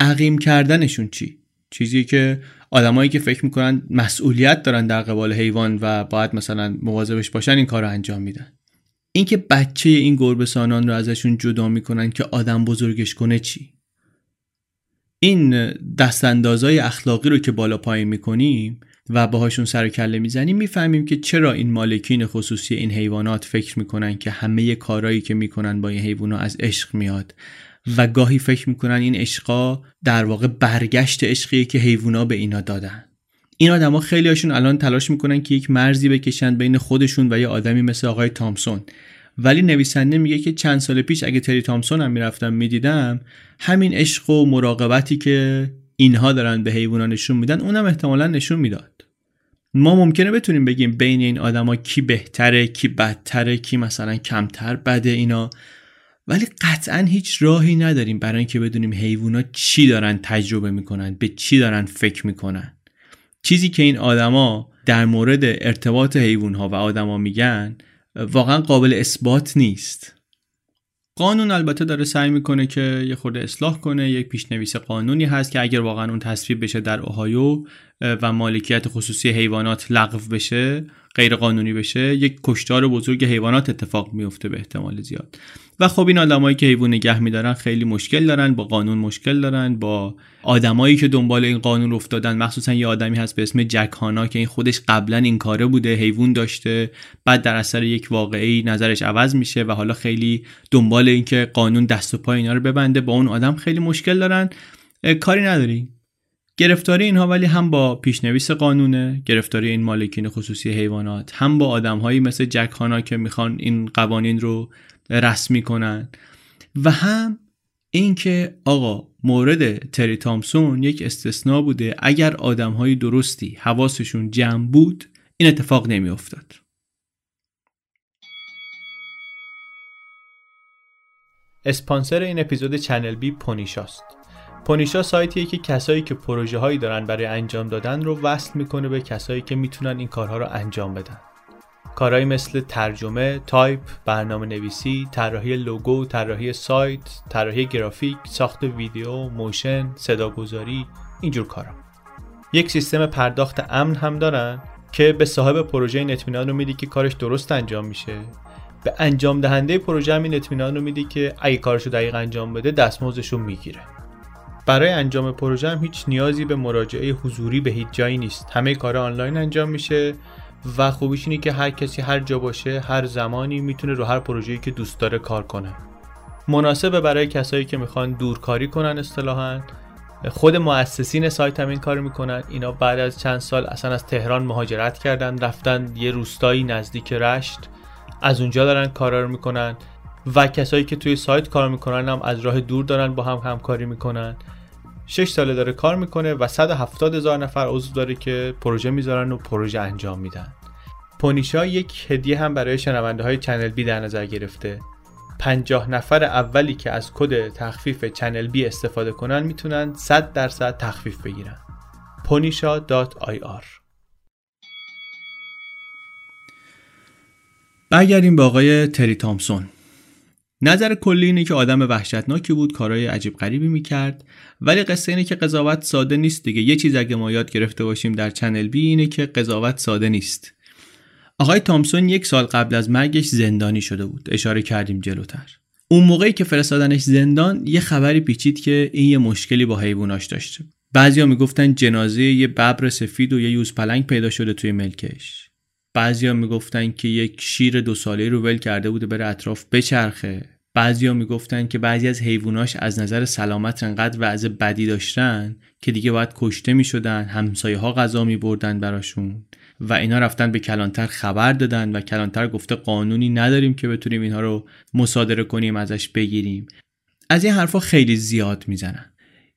عقیم کردنشون چی؟ چیزی که آدمایی که فکر می‌کنن مسئولیت دارن در قبال حیوان و باید مثلا مواظبش باشن این کار رو انجام میدن. اینکه بچه این گربه رو ازشون جدا می‌کنن که آدم بزرگش کنه چی؟ این دستاندازهای اخلاقی رو که بالا پایین می‌کنیم و باهاشون سر کله می‌زنیم می‌فهمیم که چرا این مالکین خصوصی این حیوانات فکر می‌کنن که همه کارهایی که می‌کنن با این حیوانات از عشق میاد. و گاهی فکر می‌کنن این عشقا در واقع برگشت عشقیه که حیوونا به اینا دادن. این آدما خیلی هاشون الان تلاش می‌کنن که یک مرزی بکشن بین خودشون و یه آدمی مثل آقای تامسون. ولی نویسنده میگه که چند سال پیش اگه تری تامسون هم می‌رفتم می‌دیدم همین عشق و مراقبتی که اینها دارن به حیوونا نشون میدن اونم احتمالا نشون می‌داد. ما ممکنه بتونیم بگیم بین این آدما کی بهتره کی بدتره کی مثلا کمتر بده اینا. ولی قطعا هیچ راهی نداریم برای اینکه بدونیم حیوونا چی دارن تجربه می‌کنن به چی دارن فکر می‌کنن. چیزی که این آدما در مورد ارتباط حیوان ها و آدما میگن واقعا قابل اثبات نیست. قانون البته داره سعی می‌کنه که یه خورده اصلاح کنه یک پیشنویس قانونی هست که اگر واقعا اون تصویب بشه در اوهایو و مالکیت خصوصی حیوانات لغو بشه غیر قانونی بشه یک کشتار بزرگ حیوانات اتفاق میفته به احتمال زیاد. و خب این آدمایی که حیوان نگه میدارن خیلی مشکل دارن با قانون مشکل دارن با آدمایی که دنبال این قانون افتادن مخصوصا یه آدمی هست به اسم جک هانا که این خودش قبلا این کاره بوده حیوان داشته بعد در اثر یک واقعی نظرش عوض میشه و حالا خیلی دنبال اینکه قانون دست و پای اینا رو ببنده با اون آدم خیلی مشکل دارن. کاری نداری گرفتاری اینها ولی هم با پیشنویس قانونه گرفتاری این مالکین خصوصی حیوانات هم با آدمهایی مثل جک هانا که می‌خوان این قوانین رو رسمی کنن و هم اینکه آقا مورد تری تامسون یک استثناء بوده اگر آدمهای درستی حواسشون جمع بود این اتفاق نمیافتاد. اسپانسر این اپیزود چنل بی پونیشاست. پونیشا سایتیه که کسایی که پروژه هایی دارن برای انجام دادن رو وصل می‌کنه به کسایی که می‌تونن این کارها رو انجام بدن. کارهایی مثل ترجمه، تایپ، برنامه نویسی، طراحی لوگو، طراحی سایت، طراحی گرافیک، ساخت ویدیو، motion، صداگذاری، اینجور کارا. یک سیستم پرداخت امن هم دارن که به صاحب پروژه این اطمینان رو میده که کارش درست انجام میشه. به انجام دهنده پروژه هم این اطمینان رو میده که اگه کارش رو دقیق انجام بده دستمزدش رو می‌گیره. برای انجام پروژه هم هیچ نیازی به مراجعه حضوری به هیچ جایی نیست. همه کار آنلاین انجام میشه و خوبیش اینه که هر کسی هر جا باشه هر زمانی می‌تونه رو هر پروژه‌ای که دوست داره کار کنه. مناسبه برای کسایی که می‌خوان دورکاری کنن اصطلاحا. خود مؤسسین سایت هم این کار می‌کنن. اینا بعد از چند سال اصلا از تهران مهاجرت کردن رفتن یه روستایی نزدیک رشت. از اونجا دارن کارا رو می‌کنن. و کسایی که توی سایت کار می‌کنن هم از راه دور دارن با هم همکاری می‌کنن. 6 ساله داره کار می‌کنه و 170 هزار نفر عضو داره که پروژه می‌ذارن و پروژه انجام میدن. پونیشا یک هدیه هم برای شنونده های چنل بی در نظر گرفته. 50 نفر اولی که از کد تخفیف چنل بی استفاده کنن می‌تونن 100 درصد تخفیف بگیرن. ponisha.ir برگردیم به آقای تری تامسون. نظر کلی اینه که آدم وحشتناکی بود کارهای عجیب غریبی می‌کرد. ولی قصه اینه که قضاوت ساده نیست دیگه. یه چیز اگه ما یاد گرفته باشیم در چنل بی اینه که قضاوت ساده نیست. آقای تامسون یک سال قبل از مرگش زندانی شده بود. اشاره کردیم جلوتر. اون موقعی که فرستادنش زندان یه خبری پیچید که این یه مشکلی با حیواناش داشته. بعضیا می‌گفتن جنازه یه ببر سفید و یه یوز پلنگ پیدا شده توی ملکش. بعضیا می‌گفتن که یک شیر دو ساله رو ول کرده بوده بره اطراف بچرخه. بعضیا می‌گفتن که بعضی از حیواناش از نظر سلامت انقدر وضع بدی داشتن که دیگه باید کشته می‌شدن همسایه ها غذا میبردن براشون و اینا رفتن به کلانتر خبر دادن و کلانتر گفته قانونی نداریم که بتونیم اینها رو مصادره کنیم ازش بگیریم. از این حرفا خیلی زیاد می‌زنن.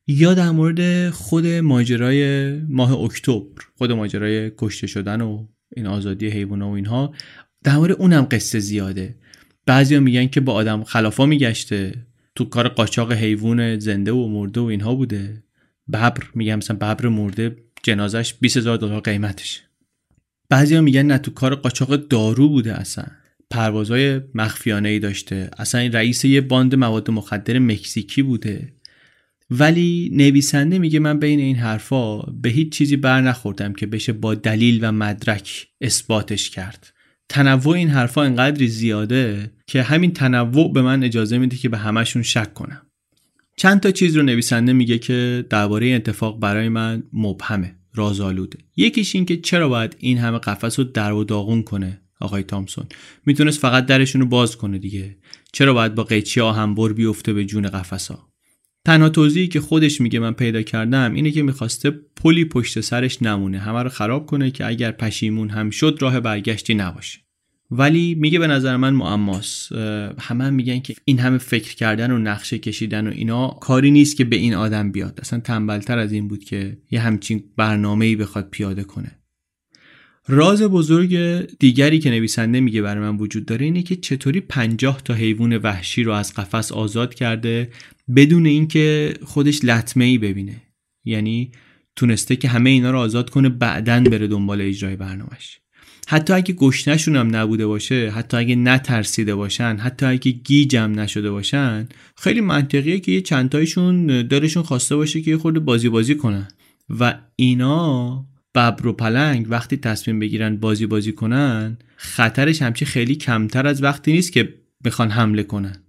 یا در مورد خود ماجرای ماه اکتبر خود ماجرای کشته شدن و این آزادی حیوان و اینها در مورد اونم قصه زیاده. بعضیا میگن که با آدم خلافا میگشته. تو کار قاچاق حیوان زنده و مرده و اینها بوده. ببر میگن مثلا ببر مرده جنازش 20 هزار دلار قیمتش بعضیا میگن نه تو کار قاچاق دارو بوده اصلا. پروازهای مخفیانه ای داشته. اصلا این رئیس یه باند مواد مخدر مکزیکی بوده. ولی نویسنده میگه من بین این حرفا به هیچ چیزی بر نخوردم که بشه با دلیل و مدرک اثباتش کرد. تنوع این حرفا انقدری زیاده که همین تنوع به من اجازه میده که به همشون شک کنم. چند تا چیز رو نویسنده میگه که درباره اتفاق برای من مبهمه رازآلوده یکیش این که چرا باید این همه قفس رو در و داغون کنه آقای تامسون؟ می‌تونست فقط درشون رو باز کنه دیگه. چرا باید با قیچی آهنبر بیفته به جون قفسا تنها توضیحی که خودش میگه من پیدا کردم اینه که می‌خواسته پلی پشت سرش نمونه همه رو خراب کنه که اگر پشیمون هم شد راه برگشتی نباشه. ولی میگه به نظر من معماست همه هم میگن که این همه فکر کردن و نقشه کشیدن و اینا کاری نیست که به این آدم بیاد. اصلا تنبلتر از این بود که یه همچین برنامه ای بخواد پیاده کنه. راز بزرگ دیگری که نویسنده میگه برای من وجود داره اینه که چطوری پنجاه تا حیوان وحشی رو از قفس آزاد کرده بدون اینکه خودش لطمه ای ببینه. یعنی تونسته که همه اینا رو آزاد کنه بعدن بره دنبال اجرای برنامهش. حتی اگه گشنشون هم نبوده باشه حتی اگه نترسیده باشن حتی اگه گیجم نشده باشن خیلی منطقیه که یه چندتایشون دارشون خواسته باشه که یه خورده بازی بازی کنن. و اینا ببر و پلنگ وقتی تصمیم بگیرن بازی بازی کنن خطرش همچی خیلی کمتر از وقتی نیست که بخوان حمله کنن.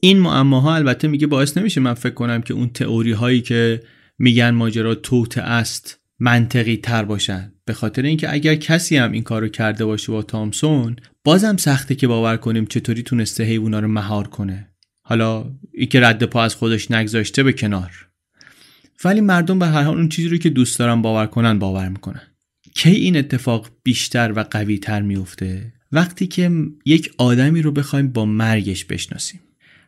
این معماها البته میگه باعث نمیشه من فکر کنم که اون تئوری هایی که میگن ماجرا توت است منطقی تر باشن. به خاطر اینکه اگر کسی هم این کارو کرده باشه با تامسون بازم سخته که باور کنیم چطوری تونسته حیوونا رو مهار کنه. حالا این که رد پا از خودش نگذاشته به کنار. ولی مردم به هر حال اون چیزی رو که دوست دارن باور کنن باور می‌کنن. کی این اتفاق بیشتر و قوی تر میفته وقتی که یک آدمی رو بخوایم با مرگش بشناسیم.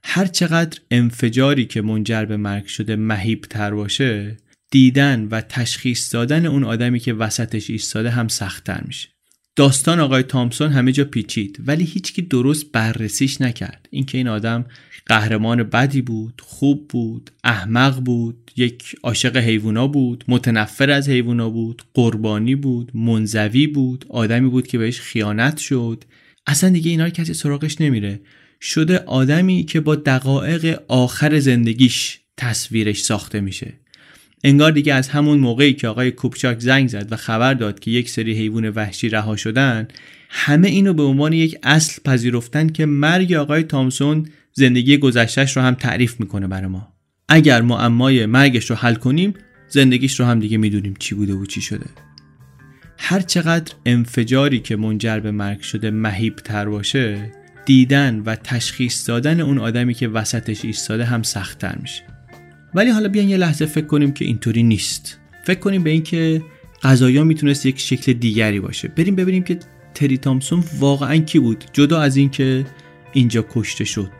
هر چقدر انفجاری که منجر به مرگ شده مهیب تر باشه دیدن و تشخیص دادن اون آدمی که وسطش ایستاده هم سختتر میشه. داستان آقای تامسون همه جا پیچید ولی هیچکی درست بررسیش نکرد. اینکه این آدم قهرمان بدی بود خوب بود احمق بود یک عاشق حیوونا بود متنفر از حیوونا بود قربانی بود منزوی بود آدمی بود که بهش خیانت شد. اصلا دیگه اینا کسی سراغش نمیره. شده آدمی که با دقایق آخر زندگیش تصویرش ساخته میشه. انگار دیگه از همون موقعی که آقای کوپچاک زنگ زد و خبر داد که یک سری حیوان وحشی رها شدن همه اینو به عنوان یک اصل پذیرفتن که مرگ آقای تامسون زندگی گذشتهش رو هم تعریف می‌کنه برای ما. اگر معمای مرگش رو حل کنیم زندگیش رو هم دیگه می‌دونیم چی بوده و چی شده. هر چقدر انفجاری که منجر به مرگ شده مهیب تر باشه دیدن و تشخیص دادن اون آدمی که وسطش ایستاده هم سختتر میشه. ولی حالا بیان یه لحظه فکر کنیم که اینطوری نیست. فکر کنیم به اینکه قضایا می‌تونست یک شکل دیگری باشه. بریم ببینیم که تری تامسون واقعا کی بود. جدا از اینکه اینجا کشته شد.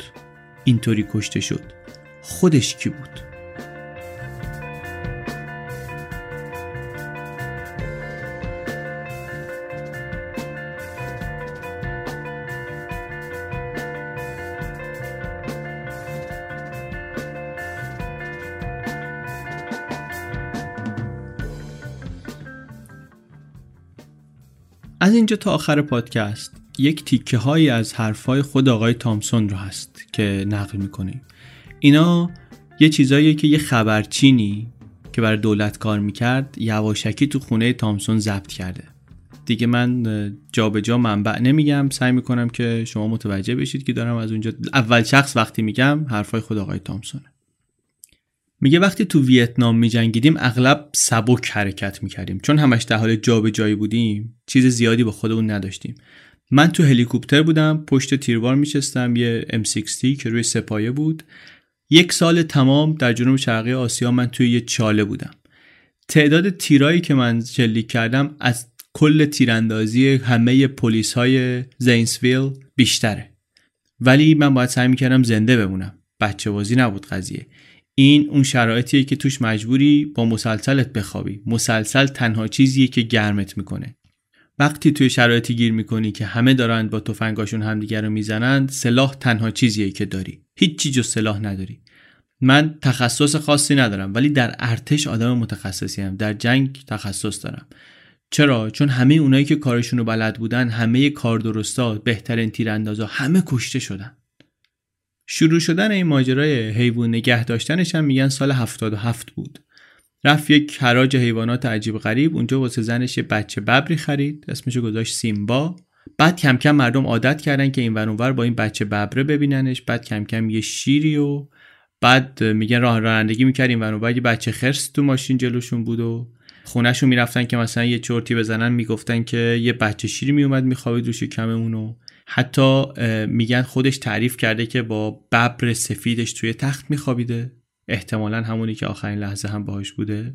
اینطوری کشته شد. خودش کی بود؟ اینجا تا آخر پادکست. یک تیکه هایی از حرفهای خود آقای تامسون رو هست که نقل می‌کنیم اینا یه چیزاییه که یه خبرچینی که برای دولت کار می‌کرد یواشکی تو خونه تامسون ضبط کرده. دیگه من جابجا جا منبع نمیگم. سعی می‌کنم که شما متوجه بشید که دارم از اونجا اول شخص وقتی میگم حرفای خود آقای تامسونه میگه وقتی تو ویتنام میجنگیدیم اغلب سبک حرکت می‌کردیم. چون همش در حال جابجایی بودیم چیز زیادی با خودمون نداشتیم. من تو هلیکوپتر بودم پشت تیربار میشستم یه M60 که روی سپایه بود. یک سال تمام در جنوب شرقی آسیا من توی یه چاله بودم. تعداد تیرایی که من شلیک کردم از کل تیراندازی همه پلیس های زینسویل بیشتره. ولی من باید سعی می‌کردم زنده بمونم. بچه بازی نبود قضیه. این اون شرایطیه که توش مجبوری با مسلسلت بخوابی. مسلسل تنها چیزیه که گرمت می‌کنه. وقتی توی شرایطی گیر می‌کنی که همه دارند با تفنگاشون همدیگر رو می‌زنند سلاح تنها چیزیه که داری. هیچ جز سلاح نداری. من تخصص خاصی ندارم ولی در ارتش آدم متخصصی هم در جنگ تخصص دارم. چرا؟ چون همه اونایی که کارشون رو بلد بودن همه کار درستا بهترین تیراندازا همه کشته شدن. شروع شدن این ماجرای حیوان نگه داشتنش هم میگن سال 77 بود. رفت یک حراج حیوانات عجیب غریب اونجا واسه زنش یه بچه ببری خرید اسمشو گذاشت سیمبا. بعد کم کم مردم عادت کردن که این ور با این بچه ببره ببیننش. بعد کم کم یه شیری و بعد میگن راه رانندگی می‌کردیم و یه بچه خرس تو ماشین جلوشون بود و خونهشون می‌رفتن که مثلا یه چرتی بزنن می‌گفتن که یه بچه شیری میومد میخوابید روش کممونو حتی میگن خودش تعریف کرده که با ببر سفیدش توی تخت میخوابیده. احتمالا همونی که آخرین لحظه هم باهاش بوده.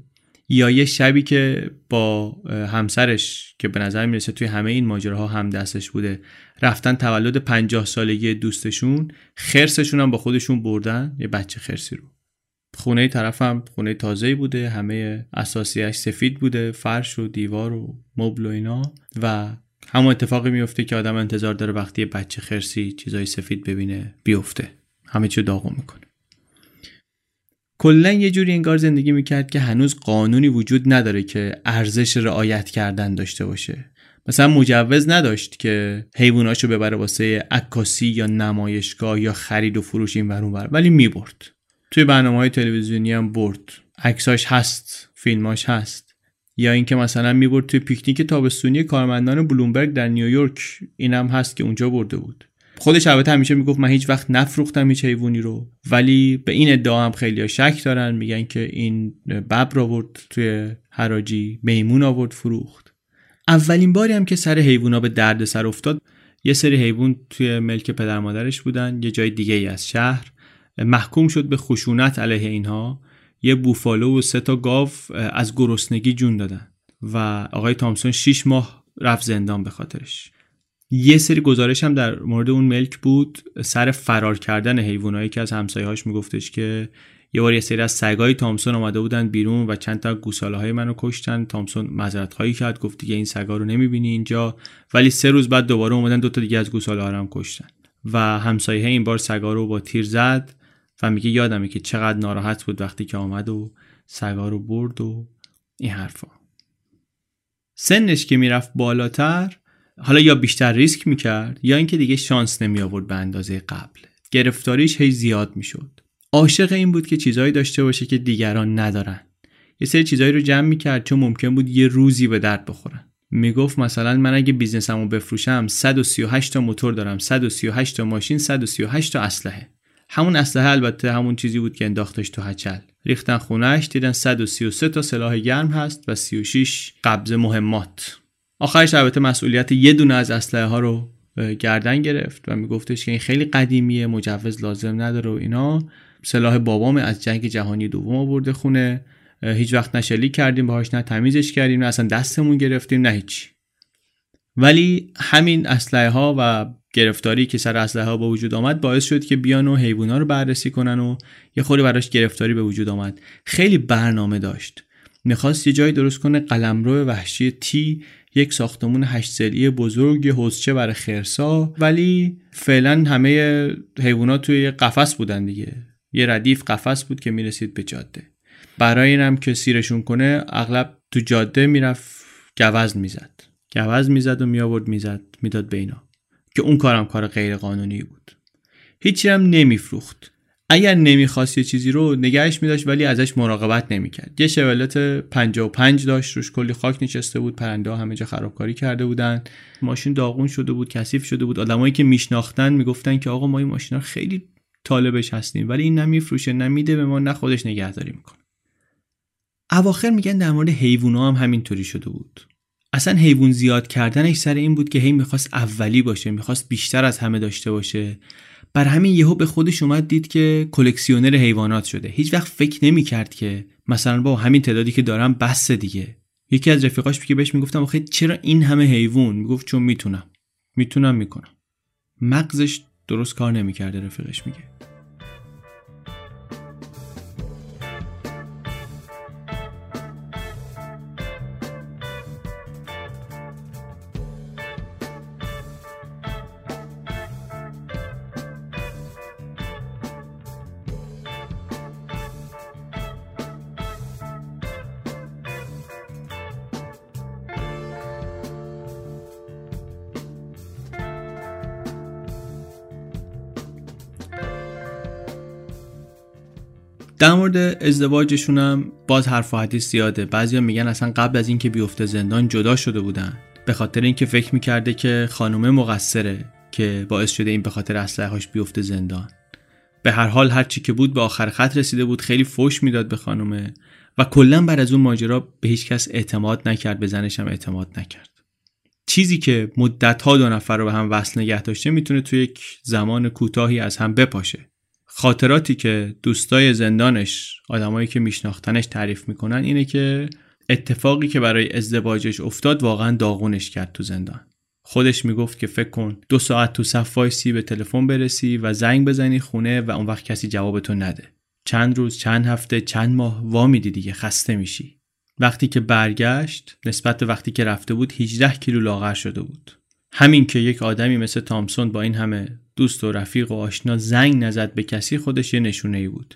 یا یه شبی که با همسرش که به نظر می‌رسه توی همه این ماجراها هم دستش بوده رفتن تولد پنجاه سالگی دوستشون خرسشون هم با خودشون بردن. یه بچه خرسی رو. خونه طرف هم خونه تازه بوده همه اساسیش سفید بوده فرش و دیوار و مبل و اینا و همون اتفاقی میفته که آدم انتظار داره وقتی بچه خرسی چیزای سفید ببینه بیفته. همه چی داغون می‌کنه. کلا یه جوری انگار زندگی می‌کرد که هنوز قانونی وجود نداره که ارزش رعایت کردن داشته باشه. مثلا مجوز نداشت که حیواناشو ببره واسه عکاسی یا نمایشگاه یا خرید و فروش این ور ولی می‌برد. توی برنامه های تلویزیونی هم برد. عکساش هست فیلماش هست. یا اینکه مثلا می‌برد توی پیکنیک تابستونی کارمندان بلومبرگ در نیویورک. اینم هست که اونجا برده بود. خودش البته همیشه می‌گفت من هیچ وقت نفروختم هیچ حیوانی رو ولی به این ادعا هم خیلی شک دارن. میگن که این ببر آورد توی حراجی میمون آورد فروخت. اولین باری هم که سر حیوونا به درد سر افتاد یه سری حیوان توی ملک پدر مادرش بودن یه جای دیگه ای از شهر. محکوم شد به خشونت علیه اینها. یه بوفالو و سه تا گاو از گرسنگی جون دادن و آقای تامسون 6 ماه رفت زندان به خاطرش. یه سری گزارش هم در مورد اون ملک بود. سر فرار کردن حیوانایی که از همسایه‌هاش میگفتش که یه بار یه سری از سگای تامسون آمده بودن بیرون و چند تا گوساله های منو کشتن. تامسون معذرت خواهی کرد گفت دیگه این سگا رو نمی‌بینی اینجا. ولی سه روز بعد دوباره اومدن دو تا دیگه از گوساله ها هم کشتن. و همسایه این بار سگا رو با تیر زد. و میگه یادمه که چقدر ناراحت بود وقتی که آمد و سگا رو برد و این حرفا. سنش که می‌رفت بالاتر حالا یا بیشتر ریسک می‌کرد یا اینکه دیگه شانس نمی آورد به اندازه قبل. گرفتاریش هی زیاد می‌شد. عاشق این بود که چیزایی داشته باشه که دیگران ندارن. یه سری چیزایی رو جمع می‌کرد چون ممکن بود یه روزی به درد بخورن. می‌گفت مثلا من اگه بیزنسمو بفروشم 138 تا موتور دارم 138 تا ماشین 138 تا اسلحه. همون اسلحه البته همون چیزی بود که انداختش تو هچل. ریختن خونهش دیدن 133 تا سلاح گرم هست و 36 قبض مهمات. آخرش البته مسئولیت یه دونه از اسلحه ها رو گردن گرفت و میگفتش که این خیلی قدیمیه مجوز لازم نداره و اینا. سلاح بابام از جنگ جهانی دوم آورده خونه. هیچ وقت نشلی کردیم باهاش نه تمیزش کردیم نه اصلا دستمون گرفتیم نه هیچی. ولی همین اسلحه ها و گرفتاری که سر اسلحه به وجود آمد باعث شد که بیان و حیوونا رو بررسی کنن و یه خودی براش گرفتاری به وجود آمد. خیلی برنامه داشت. می‌خواست یه جایی درست کنه قلمرو وحشی تی یک ساختمون هشت سلی بزرگ حوزچه برای خرسا ولی فعلا همه حیوانات توی قفس بودن دیگه. یه ردیف قفس بود که می‌رسید به جاده. برای اینم که سیرشون کنه اغلب تو جاده می‌رفت گوزن می‌زد. گوزن می‌زد و میآورد می‌زد می‌داد به اینا. که اون کارم کار غیر قانونی بود. هیچی هم نمیفروخت. اگر نمی‌خواست یه چیزی رو نگهش میداشت ولی ازش مراقبت نمی‌کرد. یه شولت 55 داشت روش کلی خاک نشسته بود پرنده همه جا خرابکاری کرده بودن. ماشین داغون شده بود کثیف شده بود. آدمایی که میشناختن می‌گفتن که آقا ما این ماشینا خیلی طالبش هستیم ولی این نمیفروشه نمیده به ما نه خودش نگهداری می‌کنه. اواخر میگن در مورد حیوونا هم همینطوری شده بود. اصلا حیوان زیاد کردنش سر این بود که هی می‌خواست اولی باشه می‌خواست بیشتر از همه داشته باشه. بر همین یهو به خودش اومد دید که کلکسیونر حیوانات شده. هیچ وقت فکر نمی‌کرد که مثلا با همین تعدادی که دارم بس دیگه. یکی از رفیقاش که بهش می‌گفتم آخه چرا این همه حیوان؟ می‌گفت چون می‌تونم. می‌تونم می‌کنم. مغزش درست کار نمی‌کرده رفیقش میگه. در مورد ازدواجشون هم باز حرف و حدیث زیاده. بعضیا میگن اصلا قبل از اینکه بیفته زندان جدا شده بودن. به خاطر اینکه فکر می‌کرده که خانومه مقصره که باعث شده این به خاطر اسلحه‌هاش بیفته زندان. به هر حال هر چی که بود به آخر خط رسیده بود خیلی فوش می‌داد به خانومه و کلا بعد از اون ماجرا به هیچ کس اعتماد نکرد به زنش هم اعتماد نکرد. چیزی که مدت ها دو نفر رو به هم وصل نگه داشته می‌تونه تو یک زمان کوتاهی از هم بپاشه. خاطراتی که دوستای زندانش آدمایی که میشناختنش تعریف می‌کنن اینه که اتفاقی که برای ازدواجش افتاد واقعا داغونش کرد تو زندان. خودش می‌گفت که فکر کن دو ساعت تو صف وایسی به تلفن برسی و زنگ بزنی خونه و اون وقت کسی جوابتو نده. چند روز چند هفته چند ماه وامیدی دیگه خسته میشی. وقتی که برگشت نسبت به وقتی که رفته بود 18 کیلو لاغر شده بود. همین که یک آدمی مثل تامسون با این همه دوست و رفیق و آشنا زنگ نزد به کسی خودش یه نشونه ای بود.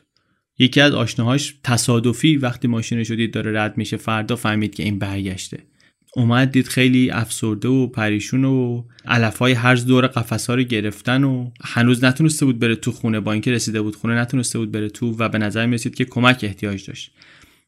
یکی از آشناهاش تصادفی وقتی ماشینش دید داره رد میشه فردا فهمید که این برگشته. اومد دید خیلی افسرده و پریشون و علفهای هرز دور قفس ها رو گرفتن و هنوز نتونسته بود بره تو خونه با اینکه رسیده بود خونه نتونسته بود بره تو و به نظر می‌رسید که کمک احتیاج داشت.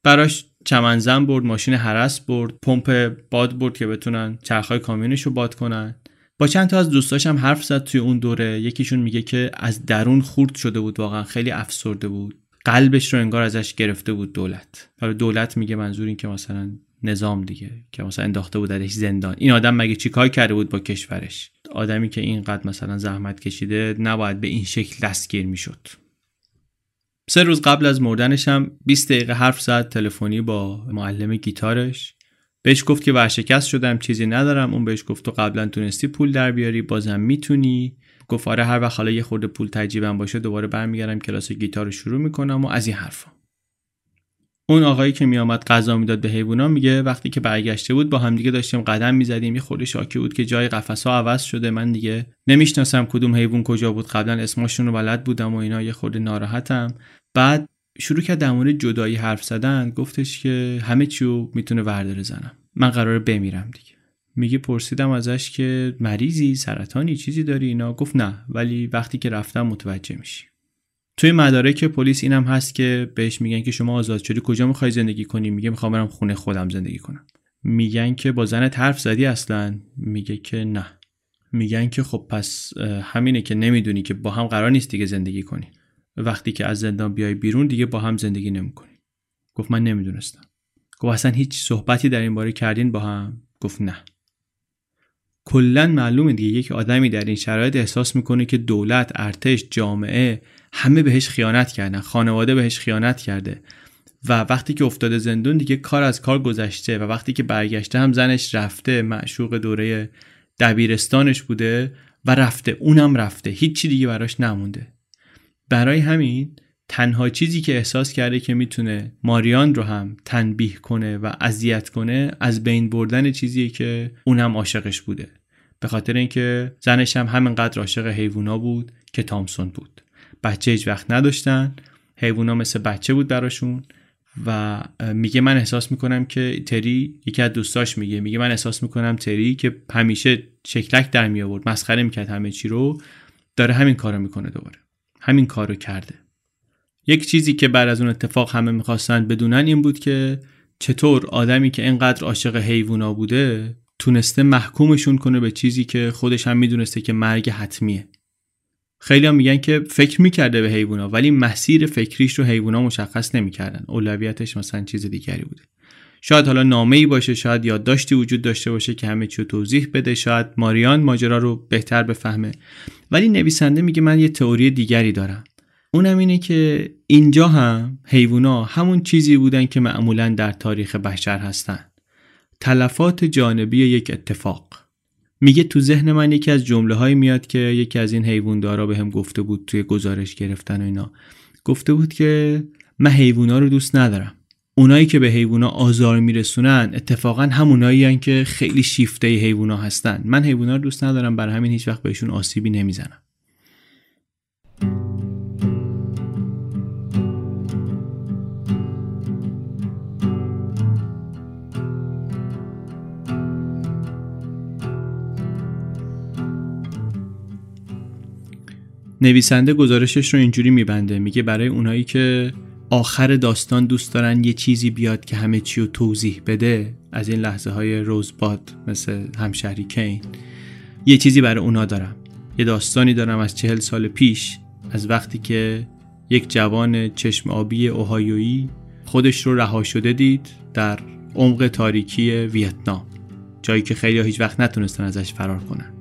براش چمنزن برد ماشین حرس برد پمپ باد برد که بتونن چرخهای کامیونش رو باد کنن. با چند تا از دوستاش هم حرف زد توی اون دوره. یکیشون میگه که از درون خورد شده بود واقعا خیلی افسرده بود. قلبش رو انگار ازش گرفته بود دولت. حالا دولت میگه منظور این که مثلا نظام دیگه که مثلا انداخته بود ازش زندان. این آدم مگه چیکار کرده بود با کشورش؟ آدمی که اینقدر مثلا زحمت کشیده نباید به این شکل دستگیر می‌شد. سه روز قبل از مردنش هم 20 دقیقه حرف زد تلفنی با معلم گیتارش. بهش گفت که ورشکست شدم چیزی ندارم. اون بهش گفت تو قبلا تونستی پول در بیاری بازم می‌تونی. گفت آره هر وقت حالا یه خورده پول تجیبم باشه دوباره برمیگردم کلاس گیتار رو شروع می‌کنم و از این حرفا. اون آقایی که میآمد غذا می‌داد به حیوونا میگه وقتی که برگشته بود با همدیگه داشتیم قدم می‌زدیم. یه خورده شاکی بود که جای قفسها عوض شده. من دیگه نمی‌شناسم کدوم حیوان کجا بود. قبلا اسمشون رو بلد بودم و اینا. یه خورده ناراحتم. بعد شروع کرد در مورد جدایی حرف زدن. گفتش که همه چیو می‌تونه ورداره زنم. من قراره بمیرم دیگه. میگه پرسیدم ازش که مریضی سرطانی چیزی داری اینا؟ گفت نه ولی وقتی که رفتم متوجه میشی. توی مدارک پلیس اینم هست که بهش میگن که شما آزاد شدی کجا می‌خوای زندگی کنی؟ میگه می‌خوام برم خونه خودم زندگی کنم. میگن که با زن حرف زدی اصلا؟ میگه که نه. میگن که خب پس همینه که نمی‌دونی که با هم قرار نیست دیگه زندگی کنی. وقتی که از زندان بیای بیرون دیگه با هم زندگی نمی‌کنی. گفت من نمی‌دونستم. گفت اصلا هیچ صحبتی در این باره کردین با هم؟ گفت نه. کلا معلومه دیگه یک آدمی در این شرایط احساس می‌کنه که دولت ارتش جامعه همه بهش خیانت کردن خانواده بهش خیانت کرده و وقتی که افتاده زندون دیگه کار از کار گذشته و وقتی که برگشته هم زنش رفته معشوق دوره دبیرستانش بوده و رفته اونم رفته هیچی دیگه براش نمونده. برای همین تنها چیزی که احساس کرده که می‌تونه ماریان رو هم تنبیه کنه و اذیت کنه از بین بردن چیزیه که اونم عاشقش بوده. به خاطر اینکه زنش هم همینقدر عاشق حیوونا بود که تامسون بود. بچه هیچ وقت نداشتن. حیوونا مثل بچه بود براشون و میگه من احساس می‌کنم که تری یکی از دوستاش میگه. میگه من احساس می‌کنم تری که همیشه شکلک در می آورد مسخره می‌کرد همه چی رو داره همین کارو می‌کنه دوباره. همین کارو کرده. یک چیزی که بعد از اون اتفاق همه می‌خواستن بدونن این بود که چطور آدمی که اینقدر عاشق حیوونا بوده تونسته محکومشون کنه به چیزی که خودش هم می‌دونسته که مرگ حتمیه. خیلی هم میگن که فکر می‌کرده به حیوونا ولی مسیر فکریش رو حیوونا مشخص نمی‌کردن. اولویتش مثلا چیز دیگری بوده. شاید حالا نامه ای باشه شاید یادداشتی وجود داشته باشه که همه چی توضیح بده شاید ماریان ماجرا رو بهتر بفهمه. ولی نویسنده میگه من یه تئوری دیگری دارم. اونم اینه که اینجا هم حیوونا همون چیزی بودن که معمولا در تاریخ بشر هستن. تلفات جانبی یک اتفاق. میگه تو ذهن من یکی از جمله های میاد که یکی از این حیووندارا به هم گفته بود توی گزارش گرفتن و اینا. گفته بود که من حیوونا رو دوست ندارم. اونایی که به حیوونا آزار میرسونن اتفاقا همونایی که خیلی شیفته حیوونا هستن. من حیوونا رو دوست ندارم برای همین هیچ وقت بهشون آسیبی نمی‌زنم. نویسنده گزارشش رو اینجوری میبنده میگه برای اونایی که آخر داستان دوست دارن یه چیزی بیاد که همه چی رو توضیح بده از این لحظه های روزباد مثل همشهری کین. یه چیزی برای اونا دارم. یه داستانی دارم از چهل سال پیش از وقتی که یک جوان چشم آبی اوهایویی خودش رو رها شده دید در عمق تاریکی ویتنام. جایی که خیلی هیچ وقت نتونستن ازش فرار کنن.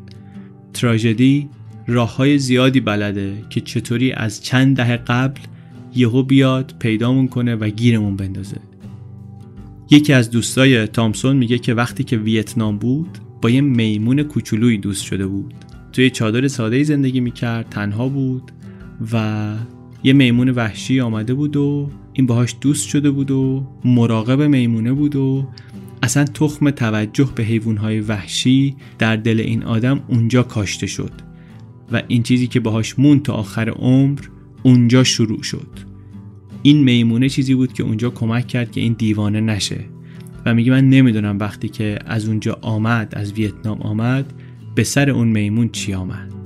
تراژدی راه های زیادی بلده که چطوری از چند دهه قبل یهو بیاد پیدامون کنه و گیرمون بندازه. یکی از دوستای تامسون میگه که وقتی که ویتنام بود با یه میمون کوچولویی دوست شده بود. توی چادر ساده زندگی می‌کرد تنها بود و یه میمون وحشی آمده بود و این باهاش دوست شده بود و مراقب میمونه بود و اصلا تخم توجه به حیوانهای وحشی در دل این آدم اونجا کاشته شد. و این چیزی که باهاش مون تا آخر عمر اونجا شروع شد. این میمونه چیزی بود که اونجا کمک کرد که این دیوانه نشه. و میگه من نمی‌دونم وقتی که از اونجا آمد از ویتنام آمد به سر اون میمون چی آمد.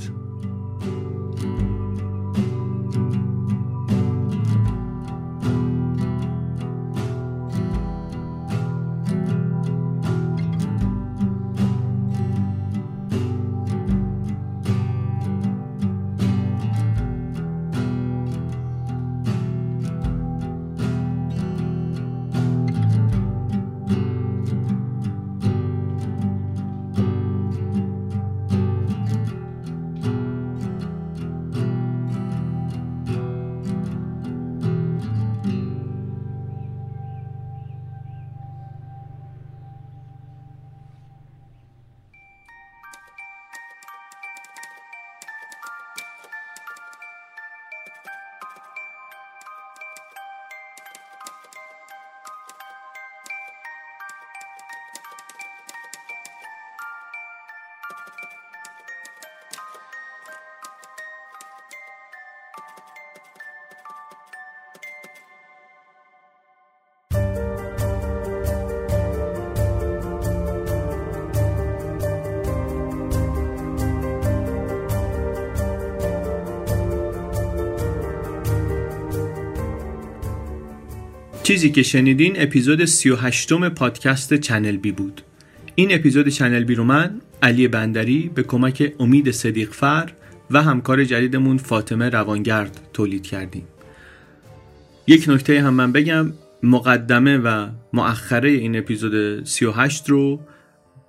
چیزی که شنیدین اپیزود 38 پادکست چنل بی بود. این اپیزود چنل بی رو من علی بندری به کمک امید صدیق فر و همکار جدیدمون فاطمه روانگرد تولید کردیم. یک نکته هم من بگم مقدمه و مؤخره این اپیزود 38 رو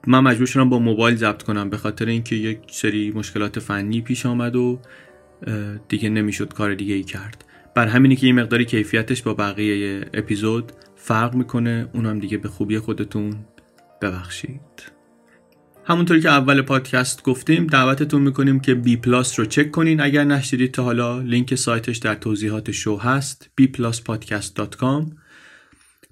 من مجبور شدم با موبایل ضبط کنم به خاطر اینکه یک سری مشکلات فنی پیش آمد و دیگه نمی‌شد کار دیگه ای کرد. برای همینه که یه مقداری کیفیتش با بقیه اپیزود فرق می‌کنه اونم دیگه به خوبی خودتون ببخشید. همونطوری که اول پادکست گفتیم دعوتتون می‌کنیم که بی پلاس رو چک کنین. اگر نشنیدید تا حالا لینک سایتش در توضیحات شو هست bpluspodcast.com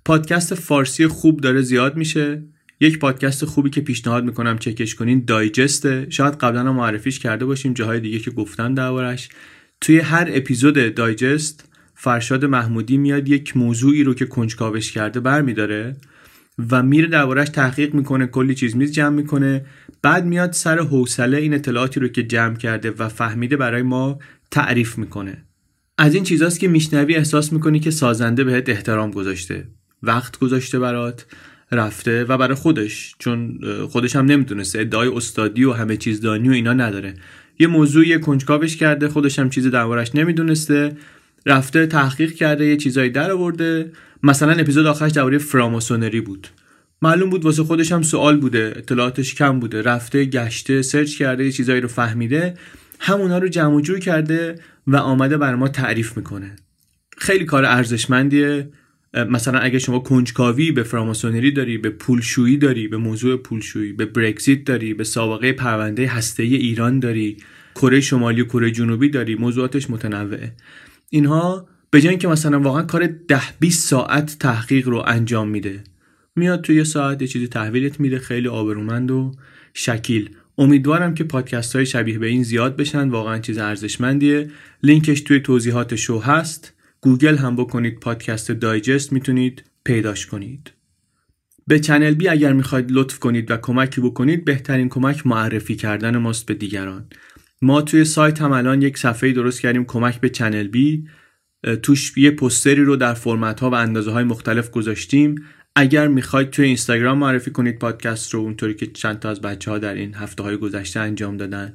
پادکست فارسی خوب داره زیاد میشه. یک پادکست خوبی که پیشنهاد می‌کنم چکش کنین دایجسته. شاید قبلا معرفیش کرده باشیم جاهای دیگه که گفتن دربارش. توی هر اپیزود دایجست فرشاد محمودی میاد یک موضوعی رو که کنجکاوش کرده برمیداره و میره دربارهش تحقیق می‌کنه کلی چیز میز جمع می‌کنه. بعد میاد سر حوصله این اطلاعاتی رو که جمع کرده و فهمیده برای ما تعریف می‌کنه. از این چیزاست که میشنوی احساس می‌کنی که سازنده بهت احترام گذاشته وقت گذاشته برات رفته و برای خودش چون خودش هم نمی‌دونسته ادعای استادی و همه چیز دانی و اینا نداره. یه موضوعی کنجکاوش کرده خودش هم چیز دربارش نمی‌دونسته. رفته تحقیق کرده یه چیزایی در آورده. مثلا اپیزود آخرش درباره فراماسونری بود. معلوم بود واسه خودش هم سوال بوده اطلاعاتش کم بوده. رفته گشته سرچ کرده یه چیزایی رو فهمیده. همونا رو جمع جور کرده و آمده بر ما تعریف می‌کنه. خیلی کار ارزشمندیه. مثلا اگه شما کنجکاوی به فراماسونری داری به پولشویی داری به موضوع پولشویی به برگزیت داری به سابقه پرونده هسته ایران داری کره شمالی و کره جنوبی داره موضوعاتش متنوعه. اینها به جای اینکه مثلا واقعا کار ده 20 ساعت تحقیق رو انجام میده میاد توی یه ساعت یه چیزی تحویلت میده خیلی آبرومند و شکیل. امیدوارم که پادکست های شبیه به این زیاد بشن واقعا چیز ارزشمندیه. لینکش توی توضیحات شو هست. گوگل هم بکنید پادکست دایجست می‌تونید پیداش کنید. به چنل بی اگر می‌خواید لطف کنید و کمکی بکنید بهترین کمک معرفی کردن ماست به دیگران. ما توی سایت هم الان یک صفحه درست کردیم کمک به چنل بی. توش یه پستری رو در فرمت ها و اندازه های مختلف گذاشتیم. اگر می‌خواید توی اینستاگرام معرفی کنید پادکست رو اونطوری که چند تا از بچه ها در این هفته های گذشته انجام دادن.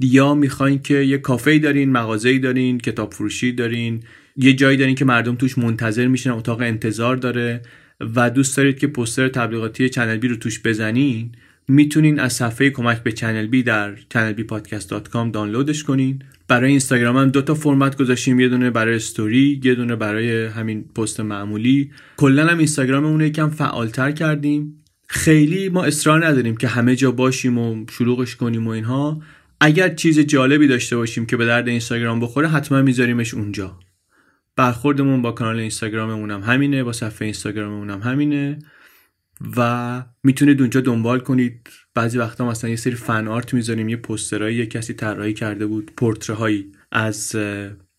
یا می‌خواین که یه کافه دارین مغازه‌ای دارین کتاب فروشی دارین یه جایی دارین که مردم توش منتظر میشن اتاق انتظار داره و دوست دارید که پستر تبلیغاتی چنل بی رو توش بزنین می‌تونین از صفحه کمک به چنل بی در channelbpodcast.com دانلودش کنین. برای اینستاگرام هم دو تا فرمت گذاشتیم یه دونه برای استوری یه دونه برای همین پست معمولی. کلا هم اینستاگرام اون یکم فعالتر کردیم. خیلی ما اصرار نداریم که همه جا باشیم و شلوغش کنیم و اینها. اگر چیز جالبی داشته باشیم که به درد اینستاگرام بخوره حتما میذاریمش اونجا. برخوردمون با کانال اینستاگراممون هم همینه با صفحه اینستاگراممون هم همینه. و می‌تونید اونجا دنبال کنید. بعضی وقتا مثلا یه سری فن آرت می‌ذاریم یه پوسترایی یه کسی طراحی کرده بود پورتره هایی از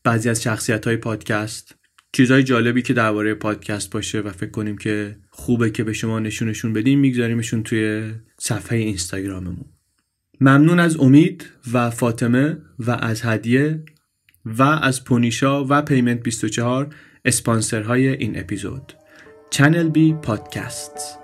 بعضی از شخصیت های پادکست. چیزهای جالبی که درباره پادکست باشه و فکر کنیم که خوبه که به شما نشونشون بدیم میگذاریمشون توی صفحه اینستاگراممون. ممنون از امید و فاطمه و از هدیه و از پونیشا و پیمنت 24 اسپانسرهای این اپیزود. چنل بی پادکست.